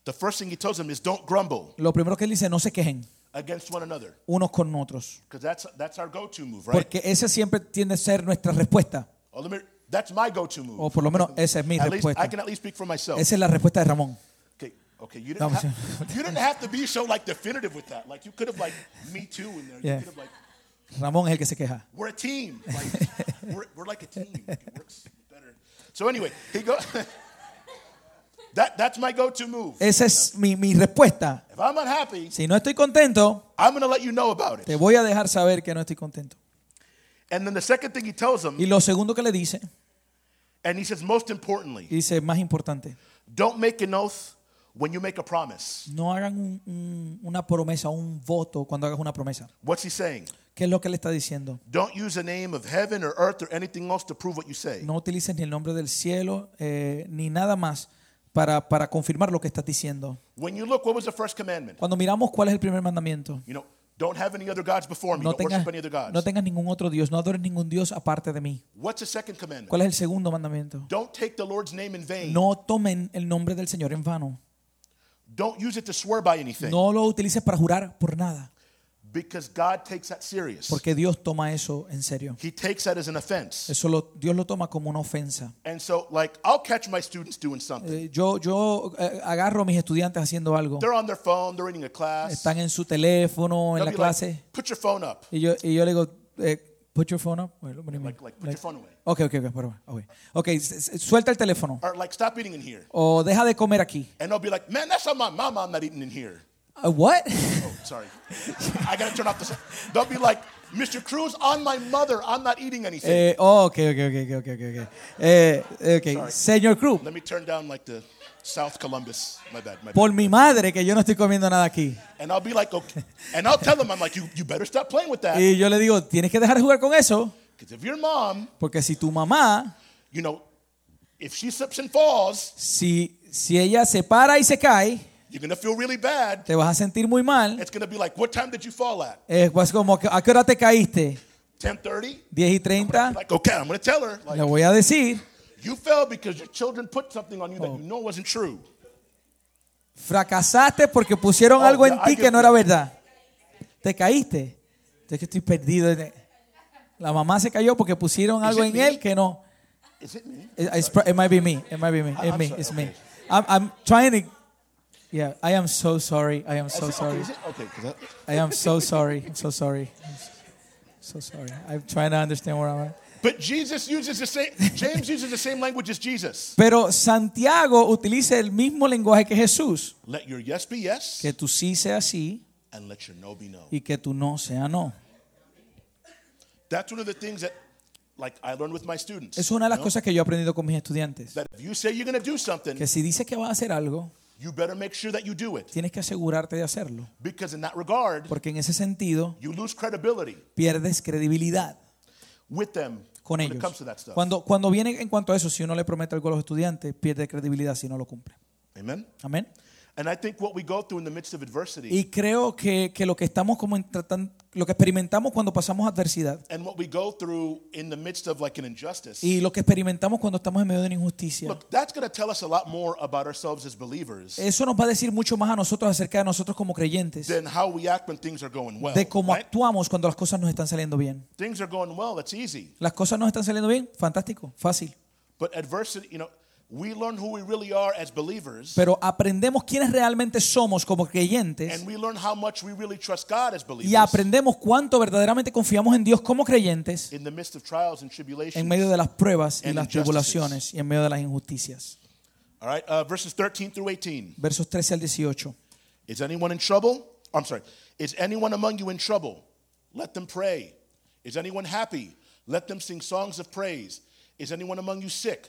The first thing he tells them is don't grumble Lo primero que él dice, no se quejen against one another, unos con otros, because that's that's our go-to move, right? porque esa siempre tiende a ser nuestra respuesta, Oh, let me, that's my go-to move. o por lo menos esa es mi At least, I respuesta. can at least speak for myself. Esa es la respuesta de Ramón. Okay. You didn't, have, you didn't have to be so like definitive with that. Like you could have like me too in there. You Yeah. could have like Ramón es el que se queja. we're a team. Like, we're, we're like a team. It works better. So anyway, he go. that that's my go-to move. Esa es mi, mi respuesta. If I'm unhappy, Si no estoy contento, I'm to let you know about te it. voy a dejar saber que no estoy contento. And then the second thing he tells them, Y lo segundo que le dice, and he says, most importantly, dice más importante, don't make an oath when you make a promise. no hagan un- un- una promesa, un voto cuando hagas una promesa. What's he saying? ¿Qué es lo que le está diciendo? Don't use the name of heaven or earth or anything else to prove what you say. No utilices ni el nombre del cielo eh, ni nada más para, para confirmar lo que estás diciendo. When you look, what was the first commandment? Cuando miramos cuál es el primer mandamiento, You know, don't have any other gods before me. no don't tengas, worship any other gods. no tengas ningún otro Dios, no adores ningún Dios aparte de mí. What's the second commandment? ¿Cuál es el segundo mandamiento? Don't take the Lord's name in vain. No tomen el nombre del Señor en vano. Don't use it to swear by anything. No lo utilices para jurar por nada, Because God takes that serious. porque Dios toma eso en serio. He takes that as an offense. Eso lo- Dios lo toma como una ofensa. And so, like, I'll catch my students doing something. Eh, yo yo eh, agarro a mis estudiantes haciendo algo. They're on their phone, they're reading a class. Están en su teléfono, en They'll la clase. like, put your phone up. Y yo, y yo le digo, eh, put your phone up. What do you mean? Like, like, put your phone away. Ok, ok, ok, perdón, ok. Ok, s- s- suelta el teléfono. Or like, stop eating in here. O deja de comer aquí. And they'll be like, man, that's not my mama. I'm not eating in here. Uh, what? Oh, sorry. I gotta turn off the. They'll be like, Mr. Cruz, on my mother, I'm not eating anything. Eh, oh, ok, ok, ok, ok, ok, ok. Eh, ok, señor Cruz, Let me turn down like the South Columbus. My bad. My bad. por mi madre que yo no estoy comiendo nada aquí. And I'll be like, okay. And I'll tell them, I'm like, you, you better stop playing with that. Y yo le digo, tienes que dejar de jugar con eso, Because if your mom, porque si tu mamá, you know, if she slips and falls, si, si ella se para y se cae, you're gonna feel really bad. te vas a sentir muy mal. It's gonna be like, what time did you fall at? Es pues como, ¿a qué hora te caíste? 10:30. 10 y 30. Like, okay, I'm gonna tell her. Like, Le voy a decir, you fell because your children put something on you that Oh. you know wasn't true. fracasaste porque pusieron Oh, algo en ti que no era verdad. Te caíste. Es que estoy perdido. La mamá se cayó porque pusieron algo en él que no. Is it me? It, it might be me. It might be me. It's me. It's me. I'm, I'm trying to. Yeah, I am so sorry. I am so sorry. Okay, I am so sorry. I'm so sorry. I'm so sorry. I'm trying to understand where I'm at. But Jesus uses the same, James uses the same language as Jesus. Pero Santiago utiliza el mismo lenguaje que Jesús. Let your yes be yes Que tu sí sea sí and let your no be no. y que tu no sea no. That's one of the things that, like, I learned with my students. Es una de las you know, cosas que yo he aprendido con mis estudiantes. That if you say you're going to do something, Que si dices que vas a hacer algo, you better make sure that you do it. tienes que asegurarte de hacerlo. Because in that regard, Porque en ese sentido you lose credibility pierdes credibilidad with them con when ellos. it comes to that stuff. Cuando, cuando viene en cuanto a eso, si uno le promete algo a los estudiantes, pierde credibilidad si no lo cumple. Amen. Amén. And I think what we go through in the midst of adversity Y creo que, que lo que estamos como en tratan- lo que experimentamos cuando pasamos adversidad and what we go through in the midst of like an injustice, y lo que experimentamos cuando estamos en medio de una injusticia, look, that's going to tell us a lot more about ourselves as believers eso nos va a decir mucho más a nosotros acerca de nosotros como creyentes, than how we act when things are going well. de cómo right? actuamos cuando las cosas nos están saliendo bien. Things are going well, that's easy. Las cosas nos están saliendo bien, fantástico, fácil. But adversity, you know, we learn who we really are as believers, Pero aprendemos quiénes realmente somos como creyentes and we learn how much we really trust God as believers y aprendemos cuánto verdaderamente confiamos en Dios como creyentes in the midst of trials and tribulations. en medio de las pruebas y And las tribulaciones y en medio de las injusticias. All right, uh, verses 13 through 18. Versos 13 al 18. Is anyone in trouble? I'm sorry. Is anyone among you in trouble? Let them pray. Is anyone happy? Let them sing songs of praise. Is anyone among you sick?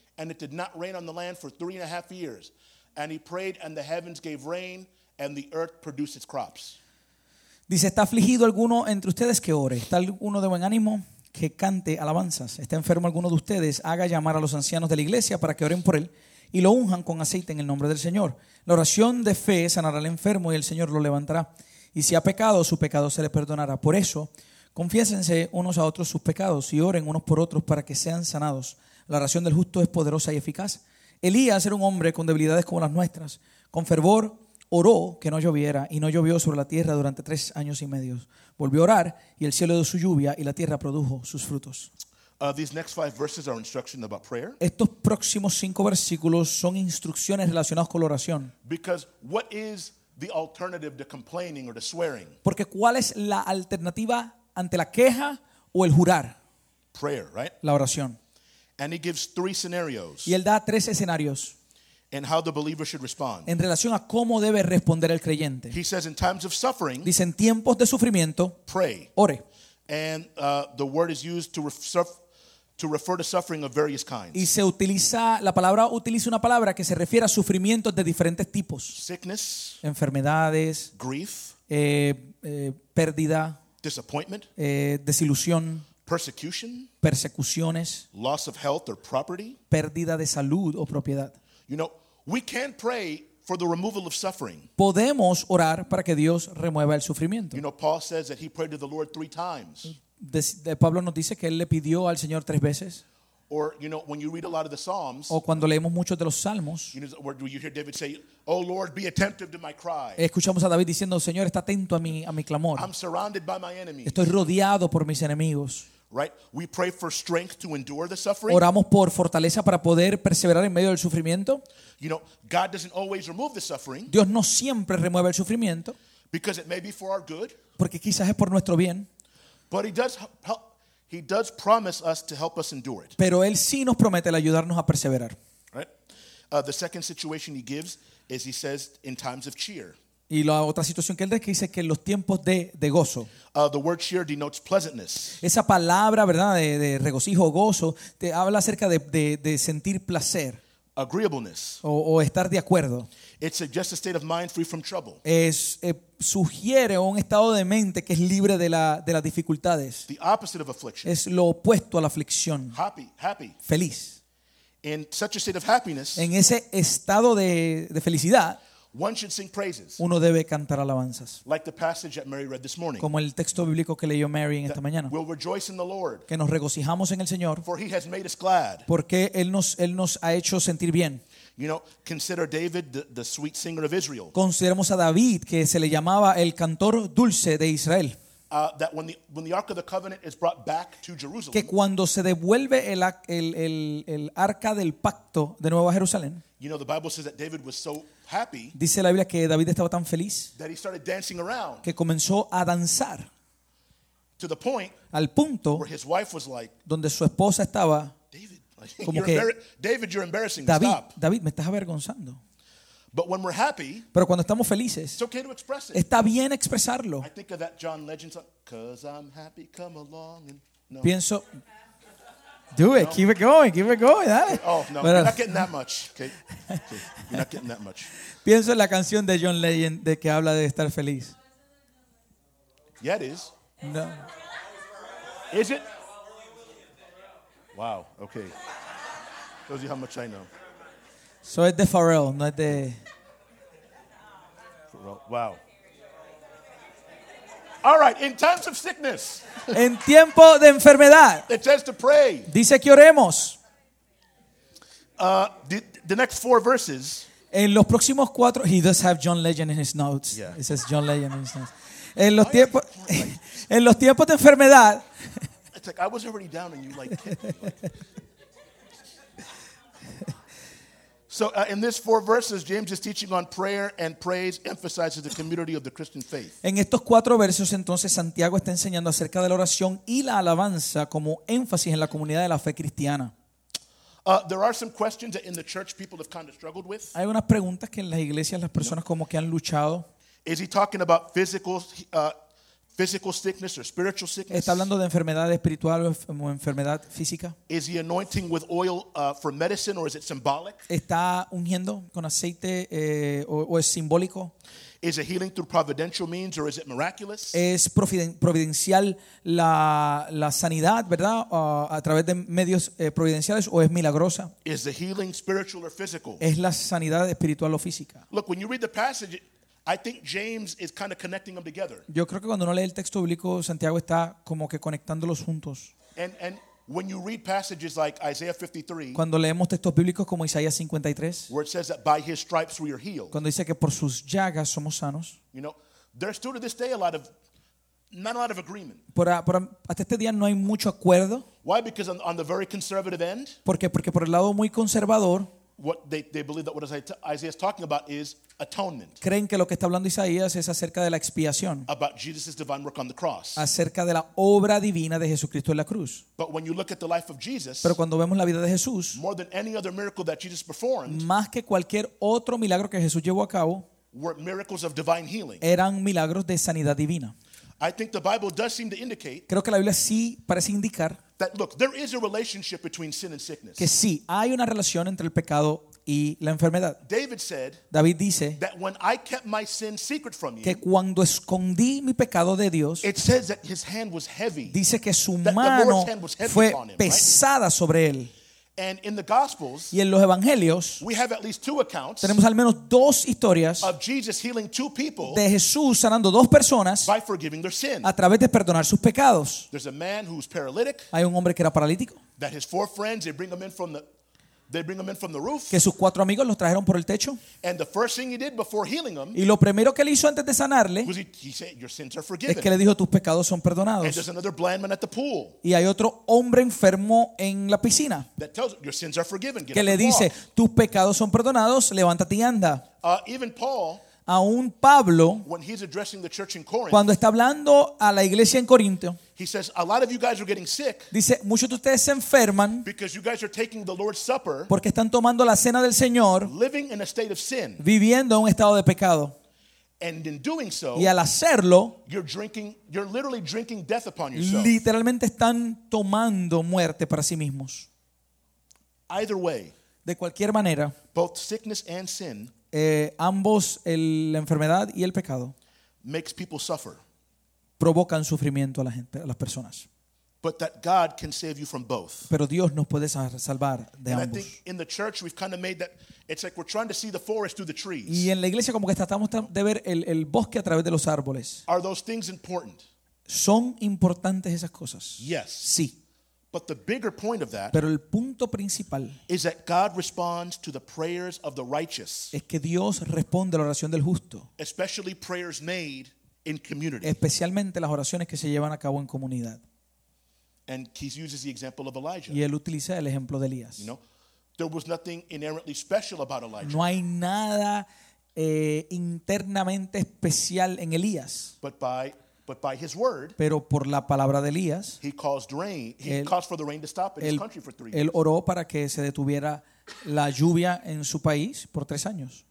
and it did not rain on the land for three and a half years. And he prayed, and the heavens gave rain, and the earth produced its crops. Dice, ¿está afligido alguno entre ustedes que ore? ¿Está alguno de buen ánimo que cante alabanzas? ¿Está enfermo alguno de ustedes? Haga llamar a los ancianos de la iglesia para que oren por él y lo unjan con aceite en el nombre del Señor. La oración de fe sanará al enfermo y el Señor lo levantará. Y si ha pecado, su pecado se le perdonará. Por eso, confiésense unos a otros sus pecados y oren unos por otros para que sean sanados. La oración del justo es poderosa y eficaz. Elías era un hombre con debilidades como las nuestras. Con fervor oró que no lloviera y no llovió sobre la tierra durante tres años y medio. Volvió a orar y el cielo dio su lluvia y la tierra produjo sus frutos. Uh, these next five verses are instruction about prayer Estos próximos cinco versículos son instrucciones relacionadas con la oración. because what is the alternative to complaining or to swearing? Porque ¿cuál es la alternativa ante la queja o el jurar? Prayer, right? La oración. And he gives three scenarios Y él da tres escenarios in how the believer should respond. en relación a cómo debe responder el creyente. He says, in times of suffering, Dice, en tiempos de sufrimiento, pray. ore. And uh, the word is used to, refer to suffering of various kinds Y se utiliza, la palabra utiliza una palabra que se refiere a sufrimientos de diferentes tipos. sickness, Enfermedades, grief, eh, eh, pérdida, disappointment, eh, desilusión, persecution, persecuciones, loss of health or property. pérdida de salud o propiedad. You know, we can't pray for the removal of suffering. Podemos orar para que Dios remueva el sufrimiento. You know, Paul says that he prayed to the Lord three times. De- de Pablo nos dice que él le pidió al Señor tres veces. Or, you know, when you read a lot of the Psalms, O cuando leemos muchos de los salmos, you know, where you hear David say, Oh Lord, be attentive to my cry. escuchamos a David diciendo, Señor, está atento a mi, a mi clamor. I'm surrounded by my enemies. Estoy rodeado por mis enemigos. Right? We pray for strength to endure the suffering. Oramos por fortaleza para poder perseverar en medio del sufrimiento. You know, God doesn't always remove the suffering Dios no siempre remueve el sufrimiento, because it may be for our good, porque quizás es por nuestro bien, but He does help, He does promise us to help us endure it. pero Él sí nos promete el ayudarnos a perseverar. Right? Uh, the second situation He gives is He says in times of cheer. Y la otra situación que Él dice que dice que en los tiempos de, de gozo, Uh, the word cheer denotes pleasantness. esa palabra, ¿verdad?, de, de regocijo, gozo, te habla acerca de, de- de sentir placer agreeableness. o, o estar de acuerdo. It suggests a state of mind free from trouble. Es, eh, sugiere un estado de mente que es libre de, la- de las dificultades. The opposite of affliction. Es lo opuesto a la aflicción. Happy, happy. Feliz. In such a state of happiness, En ese estado de, de felicidad, one should sing praises, uno debe cantar alabanzas. like the passage that Mary read this morning. Como el texto bíblico que leyó Mary en esta mañana. We'll rejoice in the Lord, Que nos regocijamos en el Señor for he has made us glad. porque Él nos, Él nos ha hecho sentir bien. You know, consider David the, the sweet singer of Israel. Consideramos a David, que se le llamaba el cantor dulce de Israel. That when the, when the Ark of the Covenant is brought back to Jerusalem, Que cuando se devuelve el, el- el- el arca del pacto de Nueva Jerusalén, you know, the Bible says that David was so happy dice la Biblia que David estaba tan feliz that he started dancing around que comenzó a danzar to the point al punto where his wife was like, donde su esposa estaba, David, Como que- David, you're embarrassing. David, Stop. David, me estás avergonzando. But when we're happy, Pero cuando estamos felices, it's okay to express it. está bien expresarlo. I think of that John Legend song, Cause I'm happy, come along and no. Pienso, do it, keep it going, keep it going, dale. Oh no, Pero you're uh, not getting that much. Okay? Okay, You're not getting that much. pienso en la canción de John Legend de que habla de estar feliz. Yeah, it is. No. Is it? Wow, okay. Shows you how much I know. So es de Pharrell, no es de... Well, Wow. All right, in times of sickness, En tiempo de enfermedad, it says to pray. dice que oremos. Uh, the, the next four verses, En los próximos cuatro, he does have John Legend in his notes. Yeah. It says John Legend in his notes. En los tiempos, en los tiempos de enfermedad, it's like I was already down and you like So uh, in this four verses, James is teaching on prayer and praise, emphasizes the community of the Christian faith. en estos cuatro versos entonces Santiago está enseñando acerca de la oración y la alabanza como énfasis en la comunidad de la fe cristiana. Uh, there are some questions that in the church people have kind of struggled with. Hay unas preguntas que en las iglesias las personas como que han luchado. Is he talking about physical, uh, physical sickness or spiritual sickness? Está hablando de enfermedad espiritual o enf- o enfermedad física. Is he anointing with oil uh, for medicine or is it symbolic? Está ungiendo con aceite eh, o, o es simbólico. Is it healing through providential means or is it miraculous? Es providen- providencial la, la sanidad, ¿verdad? Ah, a través de medios eh, providenciales o es milagrosa. Is the healing spiritual or physical? Es la sanidad espiritual o física. Look, when you read the passage, I think James is kind of connecting them together. Yo creo que cuando uno lee el texto bíblico, Santiago está como que conectándolos juntos. And, and when you read passages like Isaiah 53, Cuando leemos textos bíblicos como Isaías 53, where it says that by his stripes we are healed, cuando dice que por sus llagas somos sanos, you know, there's still to this day a lot of, not a lot of agreement. por, a- por a- hasta este día no hay mucho acuerdo. Why? Because on, on the very conservative end, ¿Por qué? Porque por el lado muy conservador, what they, they believe that what Isaiah is talking about is atonement, creen que lo que está hablando Isaías es acerca de la expiación, about Jesus' divine work on the cross. acerca de la obra divina de Jesucristo en la cruz. But when you look at the life of Jesus, Pero cuando vemos la vida de Jesús, more than any other miracle that Jesus performed más que cualquier otro milagro que Jesús llevó a cabo, were miracles of divine healing. eran milagros de sanidad divina. I think the Bible does seem to indicate Creo que la Biblia sí parece indicar that, look, there is a relationship between sin and sickness. que sí hay una relación entre el pecado y la enfermedad. David said David dice that when I kept my sin secret from you, que cuando escondí mi pecado de Dios, it says that his hand was heavy. dice que su mano fue right? pesada sobre él. And in the Gospels, Y en los evangelios we have at least two accounts tenemos al menos dos historias of Jesus healing two people de Jesús sanando dos personas by forgiving their sin. a través de perdonar sus pecados. There's a man who's paralytic Hay un hombre que era paralítico, that his four friends they bring him in from the que sus cuatro amigos los trajeron por el techo. And the first thing he did before healing him Y lo primero que él hizo antes de sanarle was he, he said, Your sins are es que le dijo, tus pecados son And perdonados. there's another blind man at the pool Y hay otro hombre enfermo en la piscina that tells him, Your sins are forgiven. Get que le dice, walk." tus pecados son perdonados, levántate y anda. Uh, even Paul, Aún Pablo, when he's addressing the church in Corinth, cuando está hablando a la iglesia en Corinto, he says, A lot of you guys are getting sick dice, muchos de ustedes se enferman because you guys are taking the Lord's Supper, porque están tomando la cena del Señor living in a state of sin. viviendo en un estado de pecado. And in doing so, Y al hacerlo, you're drinking, you're literally drinking death upon yourself. literalmente están tomando muerte para sí mismos. Either way, De cualquier manera, both sickness and sin eh, ambos, el- la enfermedad y el pecado, makes people suffer. provocan sufrimiento a, la gente, a las personas. but that God can save you from both. Pero Dios nos puede sa- salvar de And I ambos. think in the church we've kind of made that it's like we're trying to see the forest through the trees. Y en la iglesia como que tratamos de ver el, el bosque a través de los árboles. Are those things important? ¿Son importantes esas cosas? Yes. Sí. But the bigger point of that Pero el punto principal is that God responds to the prayers of the righteous, es que Dios responde a la oración del justo, especially prayers made in community. especialmente las oraciones que se llevan a cabo en comunidad. And he uses the example of Elijah. Y él utiliza el ejemplo de Elías. You know, there was nothing inherently special about Elijah, No hay nada eh, internamente especial en Elías, but by but by his word, pero por la palabra de Elías, he caused rain. He Él- caused for the rain to stop in his él, country for three él years. oró para que se detuviera la lluvia en su país por tres años.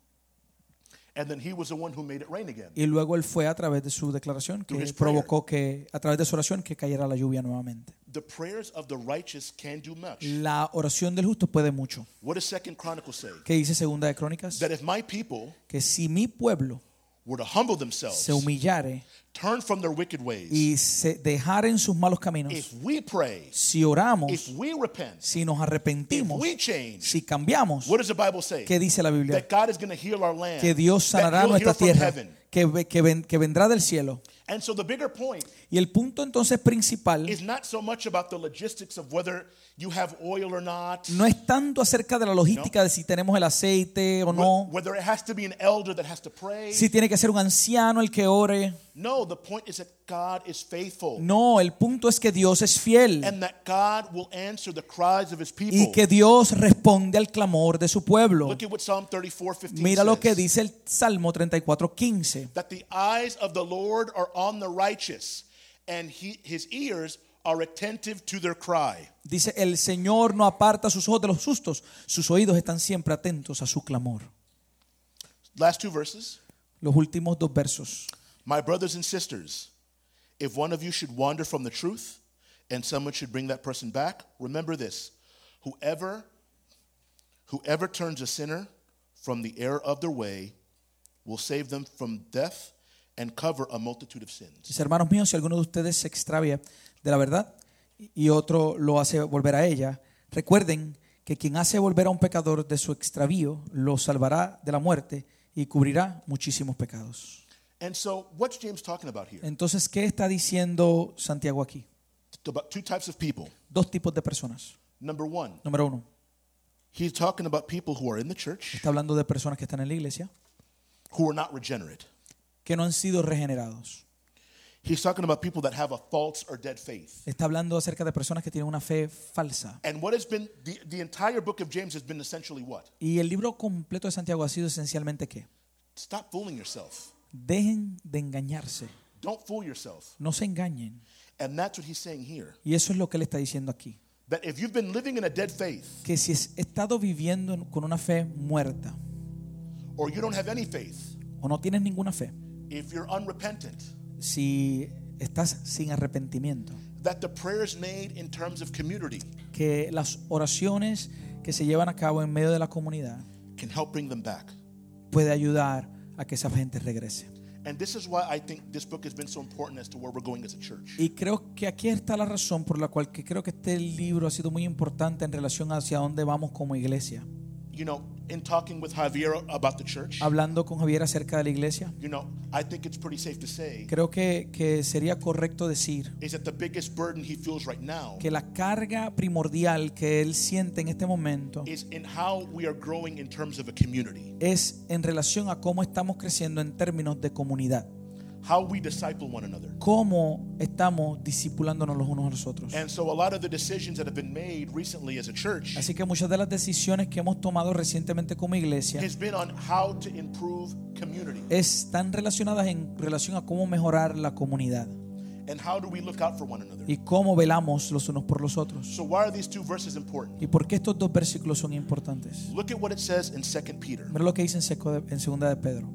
And then he was the one who made it rain again. Y luego él fue a través de su declaración que provocó que, a través de su oración, que cayera la lluvia nuevamente. The prayers of the righteous can do much. La oración del justo puede mucho. What does Second Chronicles say? ¿Qué dice Segunda de Crónicas? That if my people Que si mi pueblo were to humble themselves, se humillare turn from their wicked ways, y se dejaren sus malos caminos, if we pray, si oramos, if we repent, si nos if arrepentimos, we change, si cambiamos, what does the Bible say? ¿qué dice la Biblia? That God is going to heal our land. Que Dios sanará nuestra tierra, heaven. que, ve- que, ven- que vendrá del cielo. And so the bigger point Y el punto entonces principal is not so much about the logistics of whether you have oil or not, no es tanto acerca de la logística de si tenemos el aceite o no, whether it has to be an elder that has to pray. si tiene que ser un anciano el que ore. No, the point is that God is faithful No, el punto es que Dios es fiel and that God will answer the cries of his people. y que Dios responde al clamor de su pueblo. Look at what Psalm 34 15 Mira lo que dice el Salmo 34:15. That the eyes of the Lord are on the righteous, and he, his ears are attentive to their cry. Dice, el Señor no aparta sus ojos de los justos, sus oídos están siempre atentos a su clamor. Last two verses. Los últimos dos versos. My brothers and sisters, if one of you should wander from the truth and someone should bring that person back, remember this. Whoever whoever turns a sinner from the error of their way will save them from death and cover a multitude of sins. Dice, hermanos míos, si alguno de ustedes se extravía de la verdad y otro lo hace volver a ella, recuerden que quien hace volver a un pecador de su extravío lo salvará de la muerte y cubrirá muchísimos pecados. And so what's James talking about here? Entonces, ¿qué está diciendo Santiago aquí? About two types of people. Dos tipos de personas. Number 1, Número uno, he's talking about people who are in the church está hablando de personas que están en la iglesia who are not regenerate. que no han sido regenerados. He's talking about people that have a false or dead faith. Está hablando acerca de personas que tienen una fe falsa. And what has been the, the entire book of James has been essentially what? Y el libro completo de Santiago ha sido esencialmente qué? Stop fooling yourself. Dejen de engañarse. Don't fool yourself. No se engañen. And that's what he's saying here. Y eso es lo que él está diciendo aquí. That if you've been living in a dead faith Que si has estado viviendo en- con una fe muerta or you don't have any faith, o no tienes ninguna fe, if you're unrepentant, si estás sin arrepentimiento, that the prayers made in terms of community que las oraciones que se llevan a cabo en medio de la comunidad can help bring them back. puede ayudar a que esa gente regrese. Y creo que aquí está la razón por la cual que creo que este libro ha sido muy importante en relación hacia dónde vamos como iglesia. You know, in talking with Javier about the church, Hablando con Javier acerca de la iglesia, you know, I think it's pretty safe to say creo que, que sería correcto decir is that the biggest burden he feels right now que la carga primordial que él siente en este momento is in how we are growing in terms of a community, es en relación a cómo estamos creciendo en términos de comunidad, how we disciple one another. cómo estamos discipulándonos los unos a los otros. And so a lot of the decisions that have been made recently as a church Así que muchas de las decisiones que hemos tomado recientemente como iglesia has been on how to improve community están relacionadas en relación a cómo mejorar la comunidad and how do we look out for one another. y cómo velamos los unos por los otros. So why are these two verses important? ¿Y por qué estos dos versículos son importantes? Look at what it says in 2 Peter. Mira lo que dice en, seco de- en segunda de Pedro.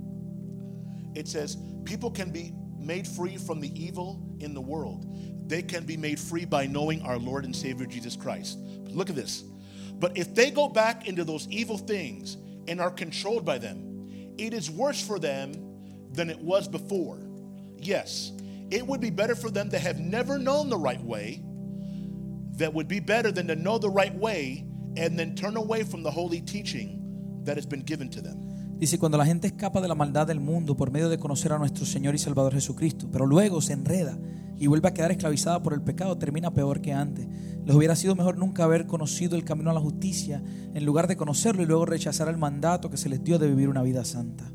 It says, People can be made free from the evil in the world. They can be made free by knowing our Lord and Savior Jesus Christ. Look at this. But if they go back into those evil things and are controlled by them, it is worse for them than it was before. Yes, it would be better for them to have never known the right way, that would be better than to know the right way and then turn away from the holy teaching that has been given to them. Dice, cuando la gente escapa de la maldad del mundo por medio de conocer a nuestro Señor y Salvador Jesucristo, pero luego se enreda y vuelve a quedar esclavizada por el pecado, termina peor que antes. Les hubiera sido mejor nunca haber conocido el camino a la justicia en lugar de conocerlo y luego rechazar el mandato que se les dio de vivir una vida santa.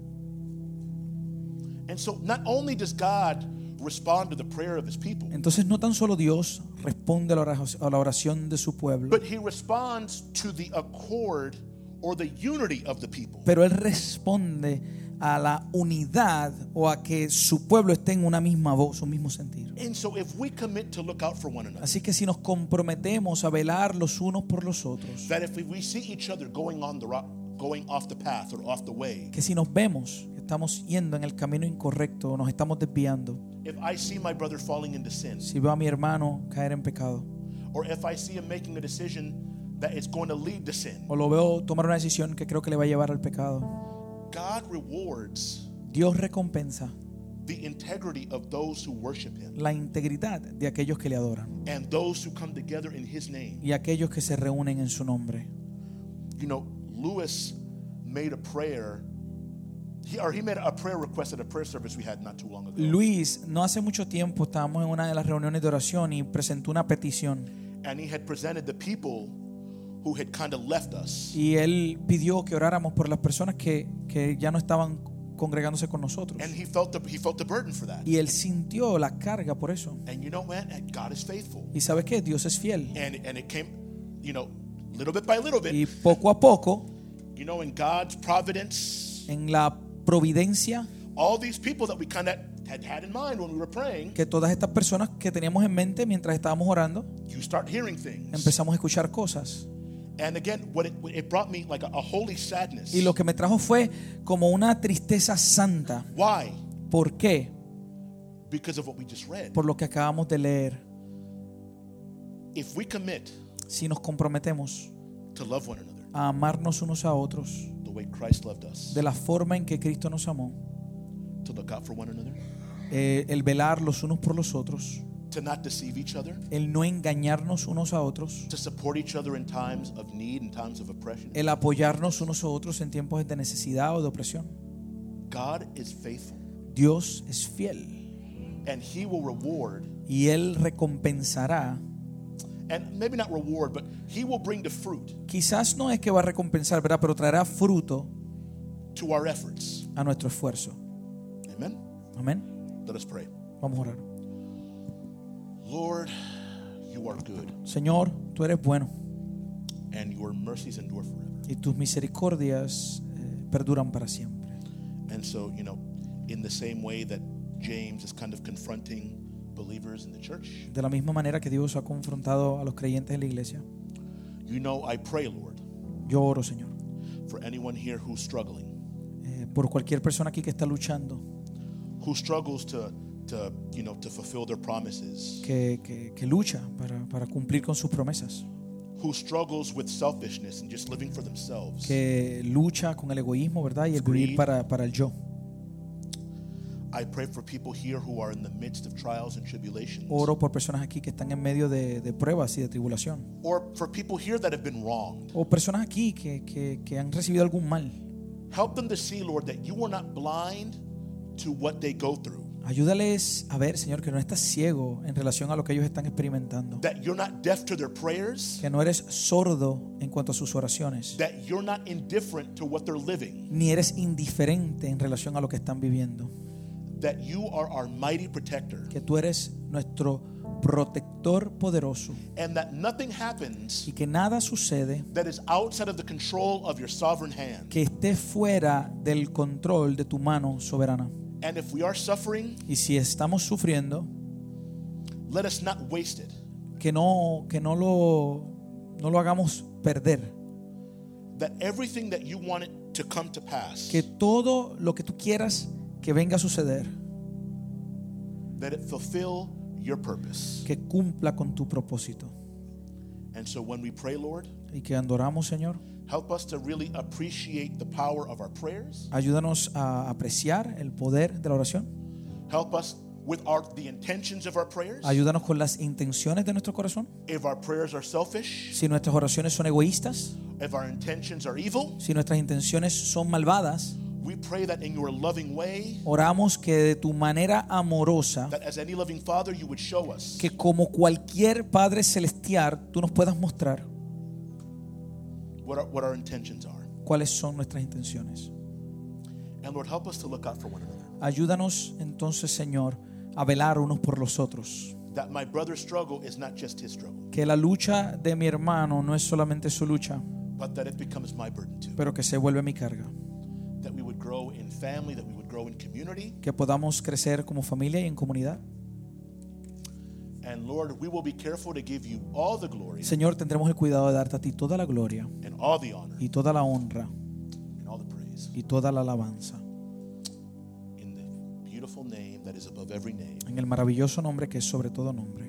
And so not only does God respond to the prayer of his people, Entonces no tan solo Dios responde a la oración- a la oración de su pueblo, but he responds to the accord or the unity of the people. pero Él responde a la unidad o a que su pueblo esté en una misma voz, un mismo sentir. And so if we commit to look out for one another, Así que si nos comprometemos a velar los unos por los otros, that if we see each other going on the ro- going off the path or off the way, que si nos vemos que estamos yendo en el camino incorrecto, nos estamos desviando, if I see my brother falling into sin, si veo a mi hermano caer en pecado, or if I see him making a decision that is going to lead to sin, o lo veo tomar una decisión que creo que le va a llevar al pecado, God rewards Dios recompensa the integrity of those who worship him la integridad de aquellos que le adoran and those who come together in his name. y aquellos que se reúnen en su nombre. You know, Lewis made a prayer. He, or he made a prayer request at a prayer service we had not too long ago. Luis, no hace mucho tiempo estábamos en una de las reuniones de oración y presentó una petición And he had presented the people who had kind of left us. y él pidió que oráramos por las personas que, que ya no estaban congregándose con nosotros. And he felt the, he felt the burden for that. Y él sintió la carga por eso. And you know, man, God is faithful. ¿Y sabes qué? Dios es fiel. And and it came, you know, little bit by little bit. Y poco a poco, You know, in God's providence, en la providencia, all these people that we kind of had had in mind when we were praying, que todas estas personas que teníamos en mente mientras estábamos orando, you start hearing things. empezamos a escuchar cosas. And again, what it, it brought me like a, a holy sadness. Y lo que me trajo fue como una tristeza santa. Why? ¿Por qué? Because of what we just read. Por lo que acabamos de leer. If we commit Si nos comprometemos to love one another a amarnos unos a otros the way Christ loved us, de la forma en que Cristo nos amó, to look out for one another, eh, el velar los unos por los otros, to not deceive each other, el no engañarnos unos a otros, to support each other in times of need and times of oppression. el apoyarnos unos a otros en tiempos de necesidad o de opresión. God is faithful, Dios es fiel and He will reward, y Él recompensará. and maybe not reward, but He will bring the fruit Quizás no es que va a recompensar, ¿verdad? Pero traerá fruto to our efforts. a nuestro esfuerzo. Amen. Amén. Let us pray. Vamos a orar. Lord, you are good, Señor, tú eres bueno and your mercies endure forever. y tus misericordias eh, perduran para siempre. And so, you know, in the same way that James is kind of confronting believers in the church, De la misma manera que Dios ha confrontado a los creyentes en la iglesia, you know, I pray, Lord, yo oro, Señor, for anyone here who's struggling, eh, por cualquier persona aquí que está luchando, who struggles to, to you know, to fulfill their promises, que, que- que lucha para, para cumplir con sus promesas, who struggles with selfishness and just living for themselves. que lucha con el egoísmo, ¿verdad? Y el vivir para, para el yo. I pray for people here who are in the midst of trials and tribulations, Oro por personas aquí que están en medio de, de pruebas y de tribulación. or for people here that have been wronged. O personas aquí que, que- que han recibido algún mal. Help them to see, Lord, that you are not blind to what they go through, Ayúdales a ver, Señor, que no estás ciego en relación a lo que ellos están experimentando. that you're not deaf to their prayers, Que no eres sordo en cuanto a sus oraciones. that you're not indifferent to what they're living, Ni eres indiferente en relación a lo que están viviendo. that you are our mighty protector, Que tú eres nuestro protector poderoso. and that nothing happens Y que nada sucede that is outside of the control of your sovereign hand. que esté fuera del control de tu mano soberana. And if we are suffering, Y si estamos sufriendo, let us not waste it. que no, que no, lo, no lo hagamos perder. That everything that you want it to come to pass, Que todo lo que tú quieras que venga a suceder, that it fulfill your purpose. que cumpla con tu propósito. And so when we pray, Lord, Y que adoramos, Señor, help us to really appreciate the power of our prayers. ayúdanos a apreciar el poder de la oración. Help us with our the intentions of our prayers. Ayúdanos con las intenciones de nuestro corazón. If our prayers are selfish, Si nuestras oraciones son egoístas, if our intentions are evil, si nuestras intenciones son malvadas, we pray that in your loving way, oramos que de tu manera amorosa, that as any loving father, you would show us que como cualquier Padre celestial, tú nos puedas mostrar what our, what our intentions are. cuáles son nuestras intenciones. And Lord, help us to look out for one another. Ayúdanos entonces, Señor, a velar unos por los otros. That my brother's struggle is not just his struggle, Que la lucha de mi hermano no es solamente su lucha, but that it becomes my burden too. pero que se vuelve mi carga. That we would grow in family, that we would grow in community. Que podamos crecer como familia y en comunidad. And Lord, we will be careful to give you all the glory Señor, tendremos el cuidado de darte a ti toda la gloria and all the honor y toda la honra and all the praise. y toda la alabanza. In the beautiful name that is above every name. En el maravilloso nombre que es sobre todo nombre.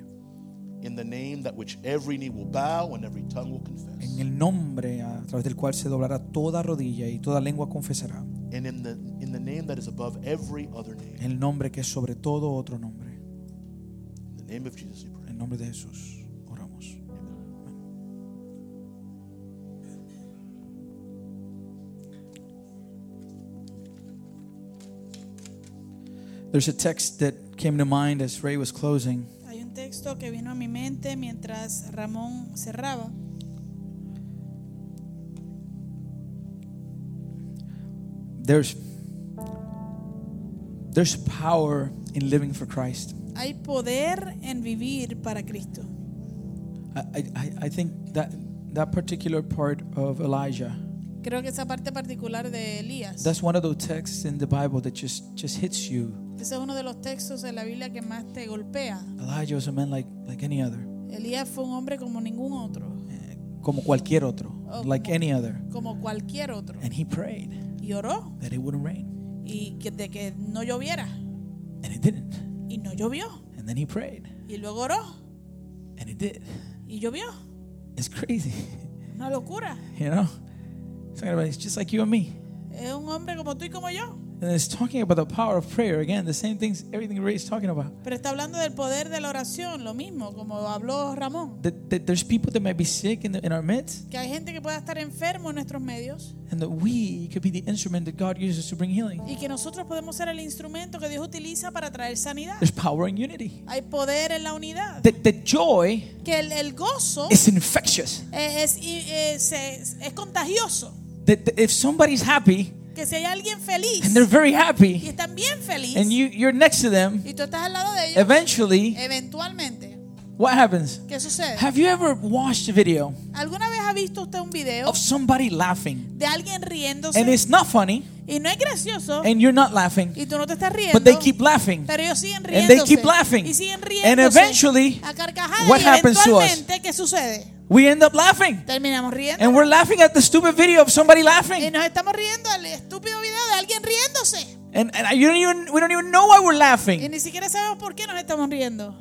In the name that which every knee will bow and every tongue will confess. En el nombre a través del cual se doblará toda rodilla y toda lengua confesará. And in the in the name that is above every other name. En el nombre que es sobre todo otro nombre. In the name of Jesus we pray. En nombre de Jesús oramos. There's a text that came to mind as Ray was closing. Hay un texto que vino a mi mente mientras Ramón cerraba. There's there's power in living for Christ. Hay poder en vivir para Cristo. I, I, I think that that particular part of Elijah, Creo que esa parte particular de Elías, that's one of those texts in the Bible that just just hits you. ese es uno de los textos de la Biblia que más te golpea. Elijah was a man like like any other, Elías fue un hombre como ningún otro, eh, como cualquier otro, Oh, like como- any other. como cualquier otro. And he prayed Y oró that it wouldn't rain, y que, de que no lloviera. and it didn't. Llovió. And then he prayed, Y luego oró and it did. y llovió. It's crazy, Una locura. you know. It's just like you and me. Es un hombre como tú y como yo. And it's talking about the power of prayer again. The same things, everything Ray is talking about. Pero está hablando del poder de la oración, lo mismo, como habló Ramón. That, that there's people that might be sick in, the, in our midst, Que hay gente que pueda estar enfermo en nuestros medios and that we could be the instrument that God uses to bring healing. y que nosotros podemos ser el instrumento que Dios utiliza para traer sanidad. There's power in unity. Hay poder en la unidad. That the joy Que el, el gozo is infectious. es, y, eh, se- es contagioso. That, that if somebody's happy Que si hay alguien feliz and they're very y happy, están bien feliz and you, you're next to them, y tú estás al lado de ellos, eventually, eventualmente, what happens? ¿qué sucede? Have you ever watched a video ¿Alguna vez ha visto usted un video of somebody laughing de alguien riéndose and it's not funny y no es gracioso and you're not laughing, y tú no te estás riendo? but they keep laughing? Pero ellos siguen And riéndose. they keep laughing. Y siguen And riéndose. eventually, a carcajadas. what y happens to us? eventualmente, ¿qué sucede? We end up laughing. Terminamos riendo. And we're laughing at the stupid video of somebody y laughing. nos estamos riendo al estúpido video de alguien riéndose. And, and you don't even, we don't even know why we're Y laughing. ni siquiera sabemos por qué nos estamos riendo.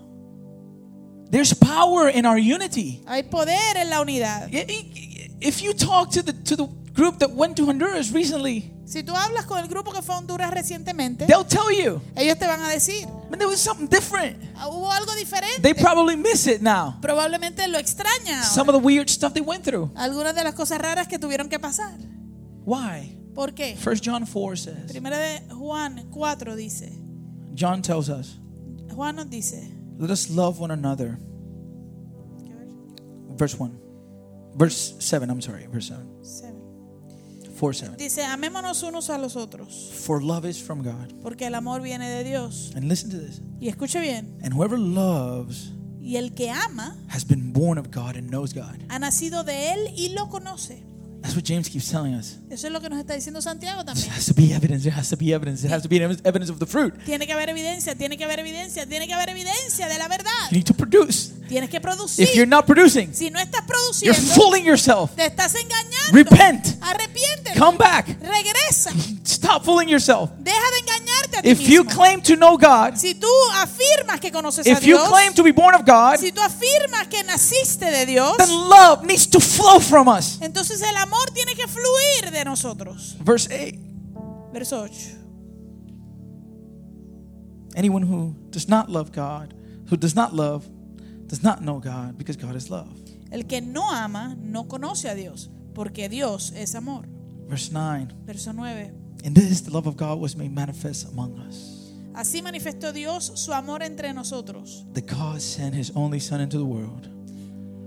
There's power in our unity. Hay poder en la unidad. If you talk to the, to the group that went to Honduras recently, Si tú hablas con el grupo que fue a Honduras recientemente, they'll tell you, ellos te van a decir, man, there was something different. "Ah, hubo algo diferente. They probably miss it now. Probablemente lo extraña. Some of the weird stuff they went through. Algunas de las cosas raras que tuvieron que pasar. Why? ¿Por qué? First John 4 says, Primera de Juan 4 dice, John tells us, Juan nos dice, let us love one another. Verse 1. Verse 7, I'm sorry, verse 7. Seven. 4 7. dice, amémonos unos a los otros, For love is from God. porque el amor viene de Dios. And listen to this. Y escuche bien, And whoever loves y el que ama has been born of God and knows God. ha nacido de él y lo conoce. That's what James keeps telling us. Eso es lo que nos está diciendo Santiago también. There has to be evidence. There has to be evidence. There has to be evidence of the fruit. Tiene que haber evidencia, tiene que haber evidencia, tiene que haber evidencia de la verdad. You need to produce. Tienes que producir. If you're not producing, Si no estás you're fooling yourself. te estás engañando. Repent. Arrepiéntete. Come back. Regresa. Stop fooling yourself. Deja de engañarte a ti If you claim to know God, si tú afirmas que conoces a if you claim to be born of God, si tú afirmas que naciste de Dios, then love needs to flow from us. entonces el amor tiene que fluir de nosotros. Verse 8. Verso 8. Anyone who does not love God, who does not love, does not know God because God is love. El que no ama no conoce a Dios, porque Dios es amor. Verse 9. Verso 9. And this the love of God was made manifest among us. Así manifestó Dios su amor entre nosotros, That God sent his only Son into the world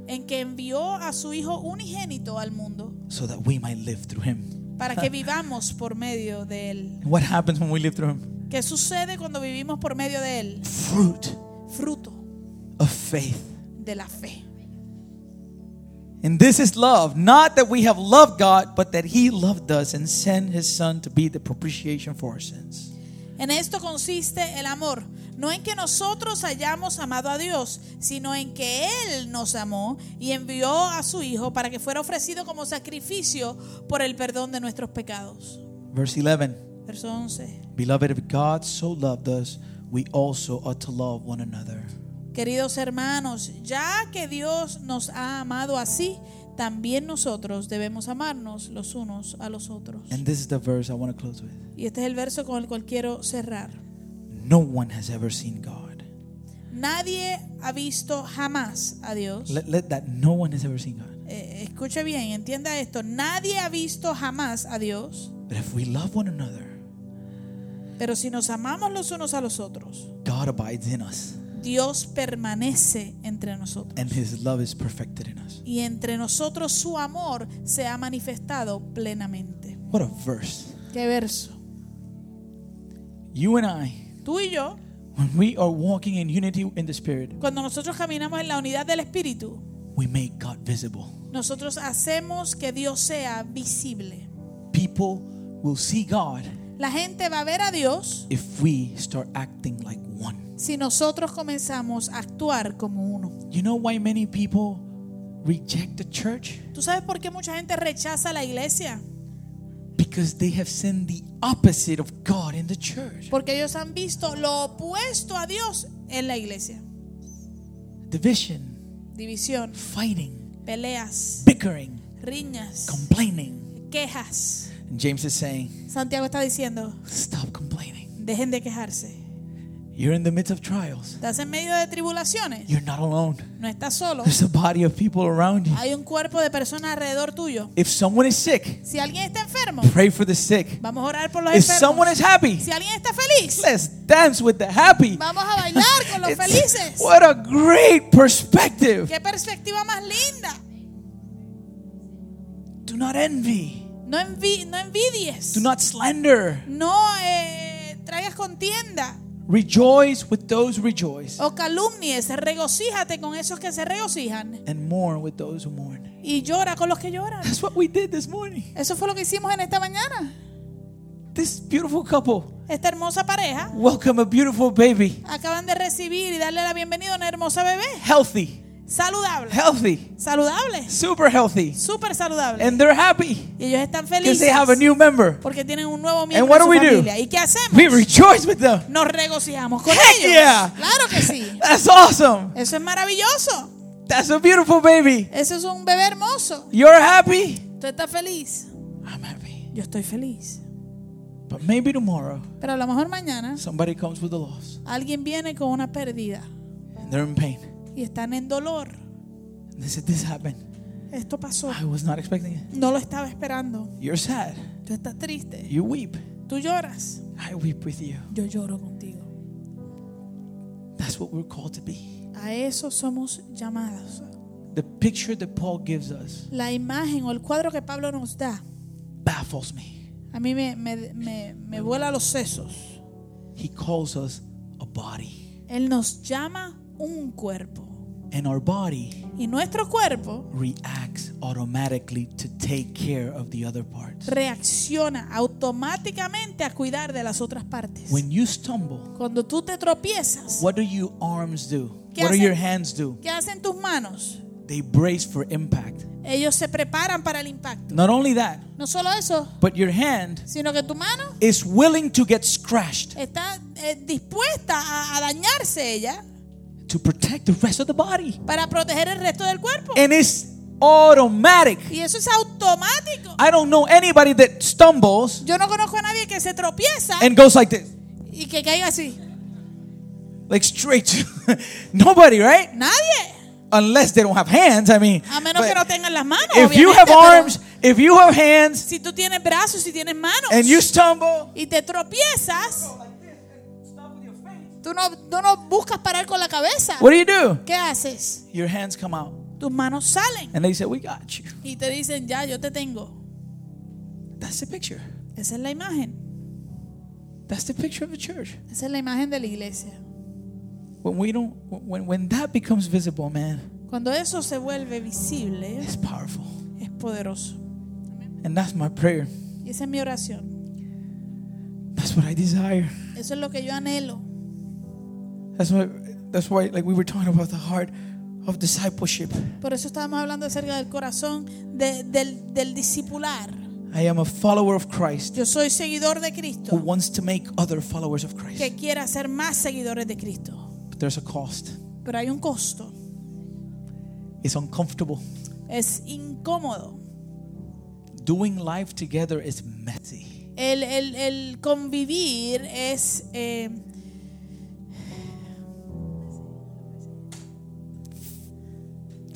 en que envió a su Hijo unigénito al mundo so that we might live through him. para que vivamos por medio de Él. And what happens when we live through him? ¿Qué sucede cuando vivimos por medio de Él? Fruit Fruto of faith. de la fe. And this is love, not that we have loved God, but that he loved us and sent his son to be the propitiation for our sins. En esto consiste el amor, no en que nosotros hayamos amado a Dios, sino en que Él nos amó y envió a su Hijo para que fuera ofrecido como sacrificio por el perdón de nuestros pecados. Verse 11. Verso 11. Beloved, if God so loved us, we also ought to love one another. Queridos hermanos, ya que Dios nos ha amado así, también nosotros debemos amarnos los unos a los otros. And this is the verse I want to close with. Y este es el verso con el cual quiero cerrar. No one has ever seen God. Nadie ha visto jamás a Dios. Let, let that no one has ever seen God. Eh, escuche bien, entienda esto. Nadie ha visto jamás a Dios. But if we love one another, Pero si nos amamos los unos a los otros, God abides in us, Dios permanece entre nosotros. and his love is perfected in us. Y entre nosotros su amor se ha manifestado plenamente. What a verse. ¿Qué verso? You and I, Tú y yo, when we are walking in unity in the Spirit, cuando nosotros caminamos en la unidad del Espíritu, we make God visible. nosotros hacemos que Dios sea visible. People will see God La gente va a ver a Dios if we start acting like one. si nosotros comenzamos a actuar como uno. You know why many people reject the church? ¿Tú sabes por qué mucha gente rechaza la iglesia? Because they have seen the opposite of God in the church. Porque ellos han visto lo opuesto a Dios en la iglesia. Division, División, fighting, peleas, bickering, riñas, complaining. quejas. James is saying, Santiago está diciendo, stop complaining. dejen de quejarse. You're in the midst of trials. Estás en medio de tribulaciones. You're not alone. No estás solo. There's a body of people around you. Hay un cuerpo de personas alrededor tuyo. If someone is sick, Si alguien está enfermo, pray for the sick. vamos a orar por los If someone enfermos. is happy, Si alguien está feliz, let's dance with the happy. vamos a bailar con los felices. what a great perspective. Qué perspectiva más linda. Do not envy. No, envi- no envidies. Do not slander. No eh, traigas contienda Rejoice with those who rejoice, o calumnies. Regocíjate con esos que se regocijan and mourn with those who mourn. y llora con los que lloran. That's what we did this morning. Eso fue lo que hicimos en esta mañana. This beautiful couple Esta hermosa pareja welcome a beautiful baby, acaban de recibir y darle la bienvenida a una hermosa bebé. healthy, Saludable. healthy, Saludable. super healthy, Súper saludable. and they're happy y ellos están because felices they have a new member. porque tienen un nuevo And miembro what en do we do? familia. ¿Y qué hacemos? We rejoice with them. Nos regocijamos con Heck ellos. yeah. Claro que sí. That's awesome. Eso es maravilloso. That's a beautiful baby. Eso es un bebé hermoso. You're happy. Tú estás feliz. I'm happy. Yo estoy feliz. But maybe tomorrow Pero a lo mejor mañana somebody comes with a loss alguien viene con una pérdida and they're in pain. Y están en dolor. Said, This happened. Esto pasó. I was not expecting it. No lo estaba esperando. You're sad. Tú estás triste. You weep. Tú lloras. I weep with you. Yo lloro contigo. That's what we're called to be. A eso somos llamados. The picture that Paul gives us La imagen o el cuadro que Pablo nos da baffles me. a mí me, me, me, me vuela los sesos. He calls us a body, Él nos llama un cuerpo. and our body Y nuestro cuerpo reacts automatically to take care of the other parts. reacciona automáticamente a cuidar de las otras partes. When you stumble, Cuando tú te tropiezas, what do your arms do? ¿Qué What do hacen? your hands do? ¿qué hacen tus manos? They brace for impact. Ellos se preparan para el impacto. Not only that, No solo eso, but your hand sino que tu mano is willing to get scratched está eh, dispuesta a, a dañarse ella to protect the rest of the body. para proteger el resto del cuerpo. And it's automatic. Y eso es automático. I don't know anybody that stumbles Yo no conozco a nadie que se tropieza and goes like this. y que caiga así. Like straight nobody, right? Nadie. Unless they don't have hands. I mean, A menos que no tengan las manos. if you have arms, if you have hands, si tú tienes brazos, si tienes manos and you stumble, y te tropiezas, tú no, tú no buscas parar con la cabeza. what do you do? ¿Qué haces? Your hands come out, Tus manos salen and they say, "We got you." y te dicen, ya, yo te tengo. That's the picture. Esa es la imagen. That's the picture of the church. Esa es la imagen de la iglesia. When we don't, when when that becomes visible, man, Cuando eso se vuelve visible, it's powerful. es poderoso. And that's my prayer. Y esa es mi oración. That's what I desire. Eso es lo que yo anhelo. That's why. That's why, like we were talking about the heart of discipleship. Por eso estábamos hablando acerca del corazón de- del, del discipular. I am a follower of Christ Yo soy seguidor de Cristo. who wants to make other followers of Christ. que quiere hacer más seguidores de Cristo. But there's a cost. Pero hay un costo. It's uncomfortable. Es incómodo. Doing life together is messy. El, el- el convivir es eh,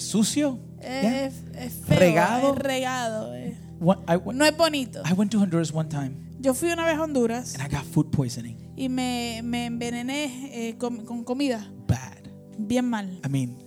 Sucio? Yeah. es, es feo, Regado. es regado. eh. What- I, went- No es bonito. I went to Honduras one time Yo fui una vez a Honduras and I got food poisoning. y me, me envenené eh, con, con comida. Bad. Bien mal. I mean,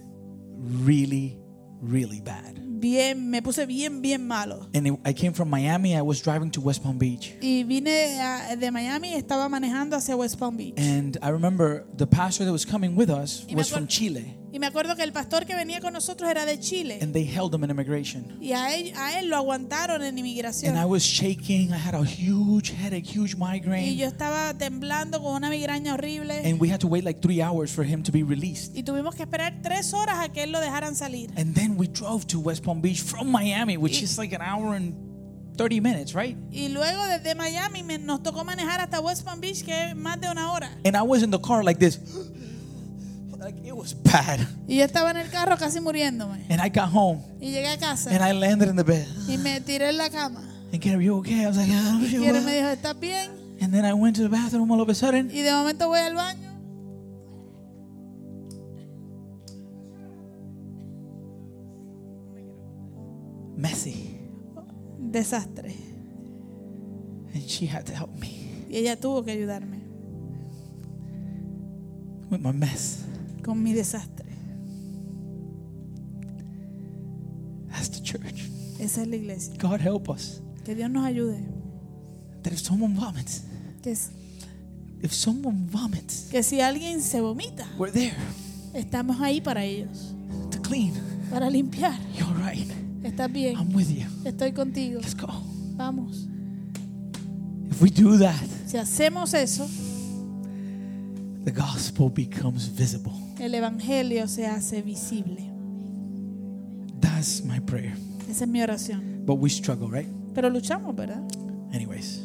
really, really bad. Bien, me puse bien, bien malo. And it- I came from Miami. I was driving to West Palm Beach. Y vine a- de Miami estaba manejando hacia West Palm Beach. And I remember the pastor that was coming with us Y was from Chile. Y me acuerdo que el pastor que venía con nosotros era de Chile. And they held him in immigration. Y a él, a él lo aguantaron en inmigración. And I was shaking. I had a huge headache, huge Y migraine. yo estaba temblando con una migraña horrible. And we had to wait like three hours for him to be released. Y tuvimos que esperar tres horas a que él lo dejaran salir. And then we drove to West Palm Beach from Miami, which is like an hour and 30 minutes, right? Y luego desde Miami nos tocó manejar hasta West Palm Beach, que es más de una hora. And I was in the car like this. Like it was bad. Y yo estaba en el carro casi muriéndome. And I got home Y llegué a casa and I landed in the bed. y me tiré en la cama. And Karen, you okay? I was like, yeah. Y él me dijo, ¿estás bien? And then I went to the bathroom all of a sudden. Y de momento voy al baño. Messy. Desastre. And she had to help me Y ella tuvo que ayudarme with my mess. Con mi desastre. That's the church. Esa es la iglesia. God help us. Que Dios nos ayude. That if someone vomits, Que, es- if someone vomits, que si alguien se vomita, we're there estamos ahí para ellos. to clean. Para limpiar. You're right. Estás bien. I'm with you. Estoy contigo. Let's go. Vamos. If we do that, Si hacemos eso, the gospel becomes visible. el evangelio se hace visible. That's my prayer. Esa es mi oración. But we struggle, right? Pero luchamos, ¿verdad? Anyways,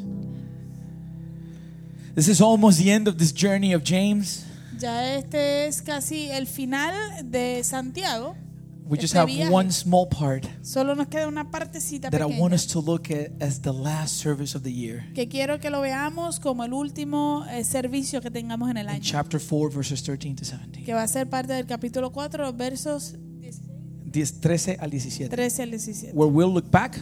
this is almost the end of this journey of James. Ya este es casi el final de Santiago. We just Este have viaje. one small part Solo nos queda una partecita that I pequeña want us to look at as the last service of the year. que quiero que lo veamos como el último eh, servicio que tengamos en el In año, chapter 4, verses 13 to 17. que va a ser parte del capítulo 4, los versos 10 13 al 17. 13 al 17. Where we'll look back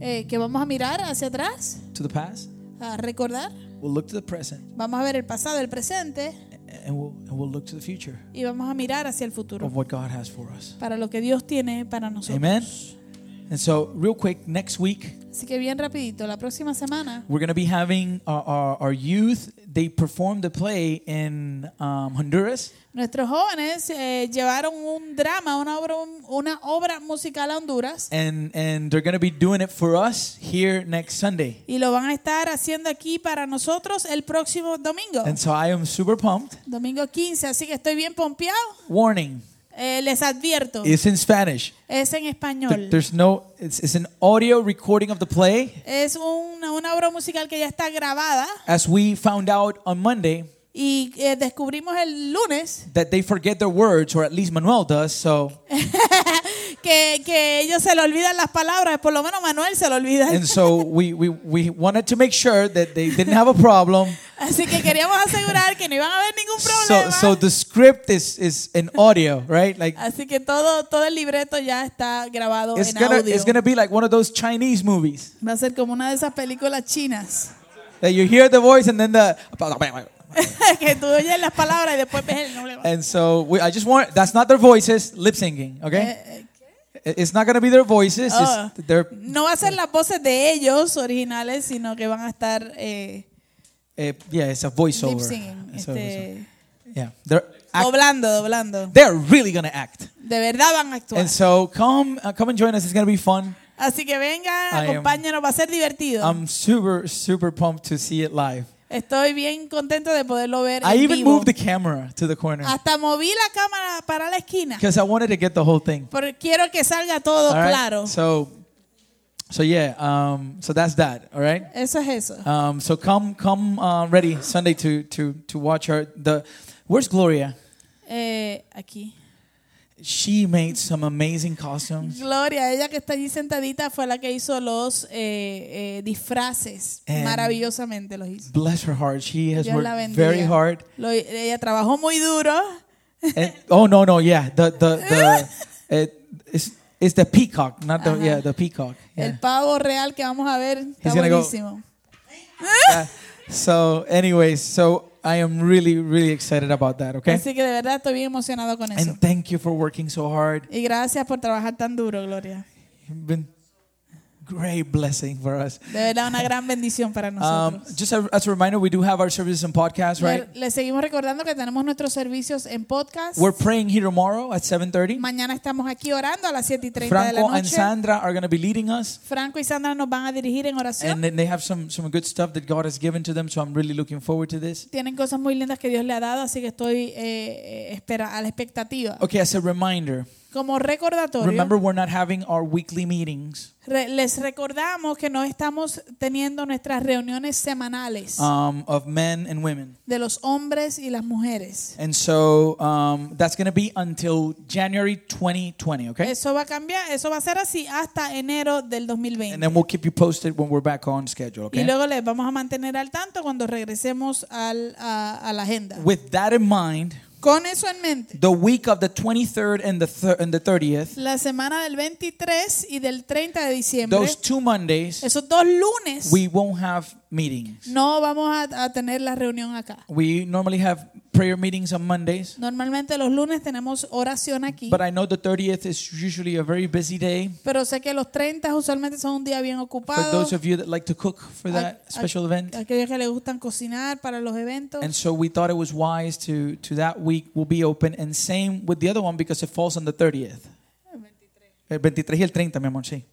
Eh, que vamos a mirar hacia atrás, to the past, a recordar. we'll look to the present, Vamos a ver el pasado, el presente and we'll, and we'll look to the future y vamos a mirar hacia el futuro of what God has for us. para lo que Dios tiene para nosotros. Amen. And so, real quick, next week, Así que bien rapidito, la próxima semana we're going to be having our, our, our youth. They performed the play in um, Honduras. nuestros jóvenes eh, llevaron un drama, una obra, una obra musical a Honduras And, and they're going to be doing it for us here next Sunday. y lo van a estar haciendo aquí para nosotros el próximo domingo, And so I am super pumped. domingo 15, así que estoy bien pompeado. Warning, Eh, les advierto, it's in Spanish. es en español. There's no, it's, it's an audio recording of the play. Es una, una obra musical que ya está grabada As we found out on Monday, y eh, descubrimos el lunes that they forget their words, or at least Manuel does. So, que, que ellos se le olvidan las palabras, por lo menos Manuel se lo olvida. and so we, we, we wanted to make sure that they didn't have a problem. Así que queríamos asegurar que no iban a haber ningún So, problema. so the script is, is in audio, right? Like Así que todo, todo el libreto ya está grabado it's en gonna audio. it's gonna be like one of those Chinese movies Va a ser como una de esas películas chinas. that you hear the voice and then the que tú oyes las palabras y después ves el nombre. and so we, I just want that's not their voices lip syncing, okay? Eh, eh, It's not gonna be their voices. Oh. It's their No va a ser las voces de ellos originales, sino que van a estar eh, uh, yeah, it's a voiceover. lip singing, It's a voiceover. este, Yeah, they're act- doblando, doblando. they're really gonna act. De verdad van a actuar. And so come uh, come and join us. It's gonna be fun. Así que venga, acompáñanos, va a ser divertido. I'm super super pumped to see it live. Estoy bien contento de poderlo ver I en even vivo. moved the camera to the corner Hasta moví la cámara para la esquina. because I wanted to get the whole thing. Porque quiero que salga todo All right? claro. So so yeah, um, so that's that. All right. Eso es eso. Um, so come come uh, ready Sunday to to to watch her. The where's Gloria? Eh, aquí. She made some amazing costumes. Gloria, ella que está allí sentadita fue la que hizo los eh, eh, disfraces. And- Maravillosamente los hizo. Bless her heart. She has Dios worked very hard. Lo- ella trabajó muy duro. And, oh no no yeah the the the it, it's, it's the peacock not the Ajá. yeah the peacock yeah. El pavo real que vamos a ver está He's gonna go- buenísimo. Yeah. so anyways so I am really really excited about that okay Así que de verdad estoy bien emocionado con eso. and thank you for working so hard Y gracias por trabajar tan duro, Gloria. been great blessing for us De verdad una gran bendición para um, nosotros. just a, as a reminder we do have our services and podcasts right Le, le seguimos recordando que tenemos nuestros servicios en podcast. we're praying here tomorrow at 7:30 Mañana estamos aquí orando a las 7 y 30 de la Franco and noche. Sandra are going to be leading us Franco y Sandra nos van a dirigir en oración. and they have some some good stuff that God has given to them so I'm really looking forward to this Tienen cosas muy lindas que Dios le ha dado, así que estoy eh, eh, espera, a la expectativa. okay as a reminder Como recordatorio, Remember, we're not having our weekly meetings re- les recordamos que no estamos teniendo nuestras reuniones semanales um, of men and women. de los hombres y las mujeres. And so um, that's going to be until January 2020, okay? Eso va a cambiar, eso va a ser así hasta enero del 2020. And then we'll keep you posted when we're back on schedule, Y okay? luego les vamos a mantener al tanto cuando regresemos al- a, a la agenda. With that in mind, Con eso en mente, the week of the 23rd and the, and the 30th, la semana del 23 y del 30 de diciembre, those two Mondays, esos dos lunes, we won't have meetings. no vamos a, a tener la reunión acá. We normally have prayer meetings on Mondays, Normalmente los lunes tenemos oración aquí, but I know the 30th is usually a very busy day. pero sé que los 30 usualmente son un día bien For ocupado. those of you that like to cook for that Aqu- special event. Aquellos que les gustan cocinar para los eventos. And so we thought it was wise to to that week will be open and same with the other one because it falls on the 30th. El 23 y el 30, mi amor, sí.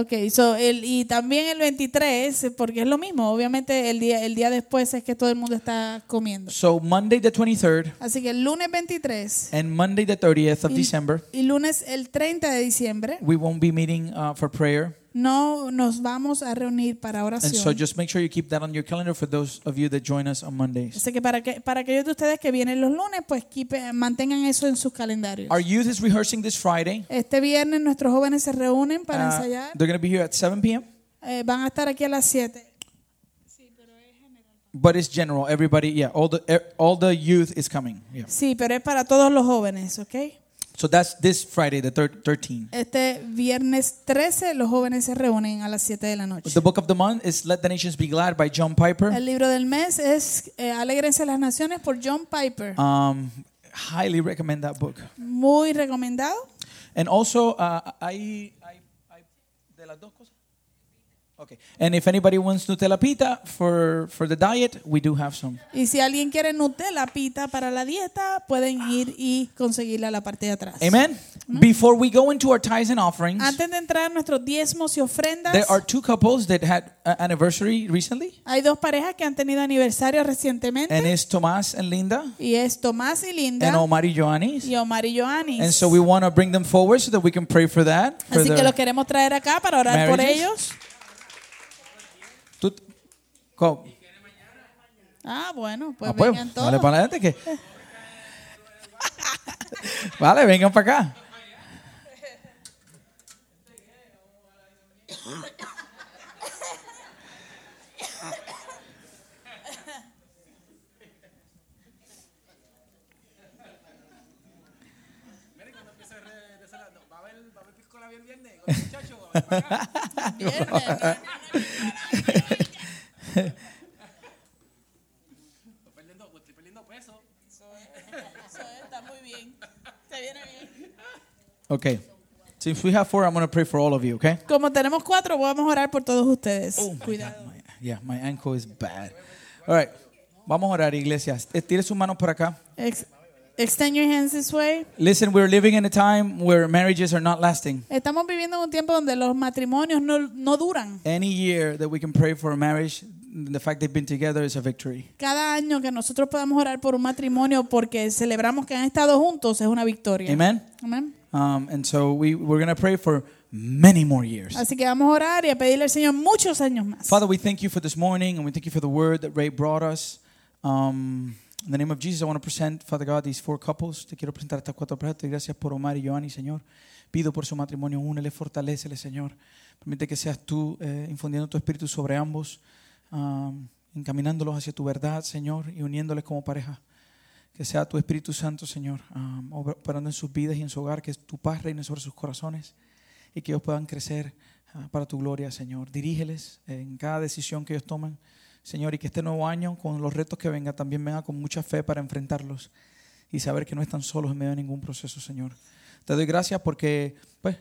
Ok, so el, y también el 23, porque es lo mismo, obviamente el día, el día después es que todo el mundo está comiendo. So Monday the 23rd Así que el lunes 23 and Monday the 30th of y, December, y lunes el 30 de diciembre we won't be meeting uh, for prayer. No nos vamos a reunir para And so oración. just make sure you keep that on your calendar for those of you that join us on Mondays. Así que para, que para aquellos de ustedes que vienen los lunes, pues keep- mantengan eso en sus calendarios. Our youth is rehearsing this Friday. Este viernes nuestros jóvenes se reúnen para Uh, ensayar. they're going to be here at 7 p.m. Eh, van a estar aquí a las 7. But it's general. Everybody, yeah, all the er, all the youth is coming. Yeah. Sí, pero es para todos los jóvenes, ¿ok? So that's this Friday, the thir- 13th. Este viernes 13 los jóvenes se reúnen a las 7 de la noche. The book of the month is Let the Nations Be Glad by John Piper. El libro del mes es eh, Alégrense las Naciones por John Piper. Um, highly recommend that book. Muy recomendado. And also, uh, I, I, I, de las dos. Okay. And if anybody wants Nutella pita for, for the diet, we do have some. Y si alguien quiere Nutella pita para la dieta, pueden ir y conseguirla a la parte de atrás. Amen. Before we go into our tithes and offerings, Antes de entrar a nuestros diezmos y ofrendas, there are two couples that had an anniversary recently, hay dos parejas que han tenido aniversario recientemente. and it's Tomas and Linda y es Tomás y Linda and Omar y Joanis. y Omar y Joanis. And so we want to bring them forward so that we can pray for that. For Así que los queremos traer acá para orar por marriages. ellos. ¿Cómo? Ah, bueno, pues, ah, pues vengan todos. Dale para que. vale, vengan para acá. Viernes, no, no, no. Eso está muy bien. Se viene bien. Okay. Since we have four, I'm going to pray for all of you, okay? Como tenemos cuatro, vamos a orar por todos ustedes. Cuidado. My- yeah, my ankle is bad. All right. Vamos a orar, iglesia. Eh, Tire sus manos por acá. Ex- extend your hands this way. Listen, we're living in a time where marriages are not lasting. Estamos viviendo en un tiempo donde los matrimonios no, no duran. Any year that we can pray for a marriage, the fact they've been together is a victory. Cada año que nosotros podamos orar por un matrimonio porque celebramos que han estado juntos es una victoria. Amen? Amén. Um, and so we, we're going to pray for many more years. Así que vamos a orar y a pedirle al Señor muchos años más. Father, we thank you for this morning and we thank you for the word that Ray brought us. Um, in the name of Jesus, I want to present, Father God, these four couples. Te quiero presentar estas cuatro parejas. Gracias por Omar y Joanny, Señor. Pido por su matrimonio, únele, fortalecele, Señor. Permite que seas tú eh, infundiendo tu espíritu sobre ambos, um, encaminándolos hacia tu verdad, Señor, y uniéndoles como pareja. Que sea tu Espíritu Santo, Señor, operando en sus vidas y en su hogar, que tu paz reine sobre sus corazones y que ellos puedan crecer ah, para tu gloria, Señor. Dirígeles en cada decisión que ellos toman, Señor, y que este nuevo año, con los retos que venga, también venga con mucha fe para enfrentarlos y saber que no están solos en medio de ningún proceso, Señor. Te doy gracias porque, pues,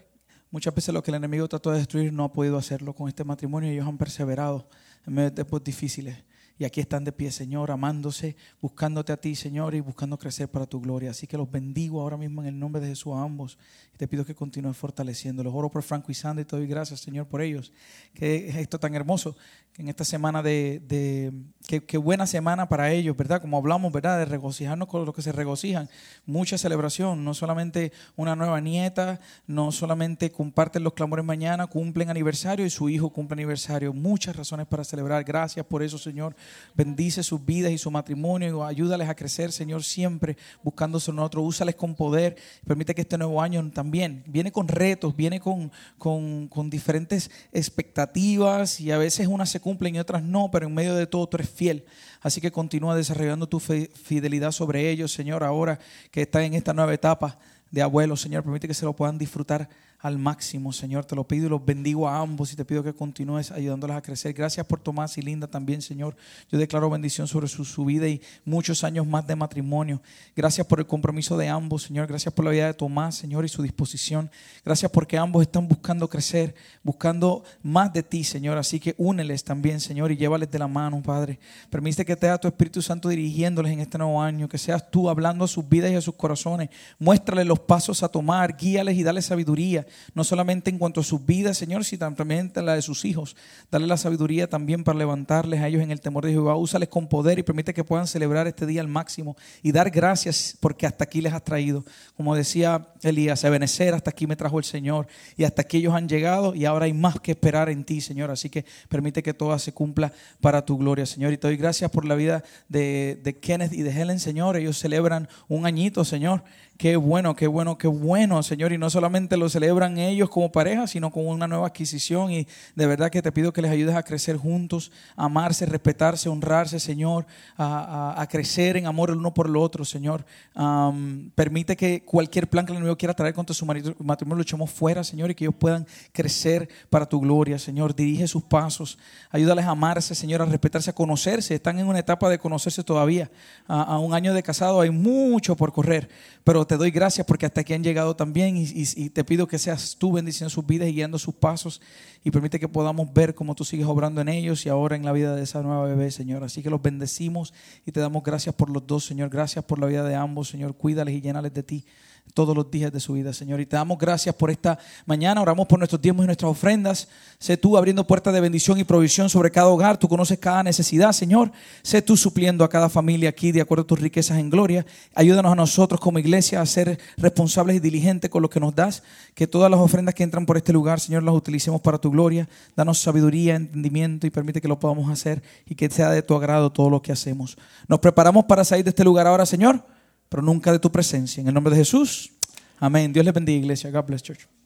muchas veces lo que el enemigo trató de destruir no ha podido hacerlo con este matrimonio y ellos han perseverado en tiempos difíciles. Y aquí están de pie, Señor, amándose, buscándote a ti, Señor, y buscando crecer para tu gloria. Así que los bendigo ahora mismo en el nombre de Jesús a ambos. Y te pido que continúes fortaleciéndolos. Oro por Franco y Sandra y te doy gracias, Señor, por ellos. Que es esto tan hermoso, en esta semana de, de qué, buena semana para ellos, ¿verdad? Como hablamos, ¿verdad? De regocijarnos con los que se regocijan. Mucha celebración, no solamente una nueva nieta, no solamente comparten los clamores mañana, cumplen aniversario y su hijo cumple aniversario. Muchas razones para celebrar. Gracias por eso, Señor. Bendice sus vidas y su matrimonio. Ayúdales a crecer, Señor, siempre buscándose otro. Úsales con poder. Permite que este nuevo año también viene con retos, viene con, con, con diferentes expectativas y a veces unas se cumplen y otras no, pero en medio de todo tú eres fiel. Así que continúa desarrollando tu fidelidad sobre ellos, Señor, ahora que está en esta nueva etapa de abuelos, Señor. Permite que se lo puedan disfrutar al máximo, Señor. Te lo pido y los bendigo a ambos y te pido que continúes ayudándoles a crecer. Gracias por Tomás y Linda también, Señor. Yo declaro bendición sobre su, vida y muchos años más de matrimonio. Gracias por el compromiso de ambos, Señor. Gracias por la vida de Tomás, Señor, y su disposición. Gracias porque ambos están buscando crecer, buscando más de ti, Señor. Así que úneles también, Señor, y llévales de la mano, Padre. Permite que te tu Espíritu Santo dirigiéndoles en este nuevo año, que seas tú hablando a sus vidas y a sus corazones. Muéstrales los pasos a tomar, guíales y dale sabiduría, no solamente en cuanto a sus vidas, Señor, sino también en la de sus hijos. Dale la sabiduría también para levantarles a ellos en el temor de Jehová. Úsales con poder y permite que puedan celebrar este día al máximo y dar gracias porque hasta aquí les has traído. Como decía Elías, Ebenecer, hasta aquí me trajo el Señor y hasta aquí ellos han llegado y ahora hay más que esperar en ti, Señor. Así que permite que todo se cumpla para tu gloria, Señor. Y te doy gracias por la vida de, de Kenneth y de Helen, Señor. Ellos celebran un añito, Señor. Qué bueno, qué bueno, qué bueno, Señor. Y no solamente lo celebran ellos como pareja, sino como una nueva adquisición. Y de verdad que te pido que les ayudes a crecer juntos, amarse, respetarse, honrarse, Señor, a, crecer en amor el uno por el otro, Señor. Permite que cualquier plan que el enemigo quiera traer contra su matrimonio lo echemos fuera, Señor, y que ellos puedan crecer para tu gloria, Señor. Dirige sus pasos, ayúdales a amarse, Señor, a respetarse, a conocerse. Están en una etapa de conocerse todavía. A, un año de casado hay mucho por correr, pero te doy gracias porque hasta aquí han llegado también y, y- te pido que seas tú bendiciendo sus vidas y guiando sus pasos y permite que podamos ver cómo tú sigues obrando en ellos y ahora en la vida de esa nueva bebé, Señor. Así que los bendecimos y te damos gracias por los dos, Señor. Gracias por la vida de ambos, Señor. Cuídales y llénales de ti todos los días de su vida, Señor. Y te damos gracias por esta mañana. Oramos por nuestros diezmos y nuestras ofrendas. Sé tú abriendo puertas de bendición y provisión sobre cada hogar. Tú conoces cada necesidad, Señor. Sé tú supliendo a cada familia aquí de acuerdo a tus riquezas en gloria. Ayúdanos a nosotros como iglesia a ser responsables y diligentes con lo que nos das. Que todas las ofrendas que entran por este lugar, Señor, las utilicemos para tu gloria. Danos sabiduría, entendimiento y permite que lo podamos hacer y que sea de tu agrado todo lo que hacemos. Nos preparamos para salir de este lugar ahora, Señor pero nunca de tu presencia. En el nombre de Jesús. Amén. Dios les bendiga, iglesia. God bless church.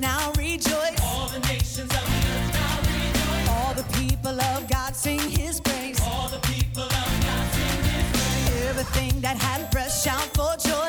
now rejoice. All the nations of the earth now rejoice. All the people of God sing his praise. All the people of God sing his praise. Everything that had breath shout for joy.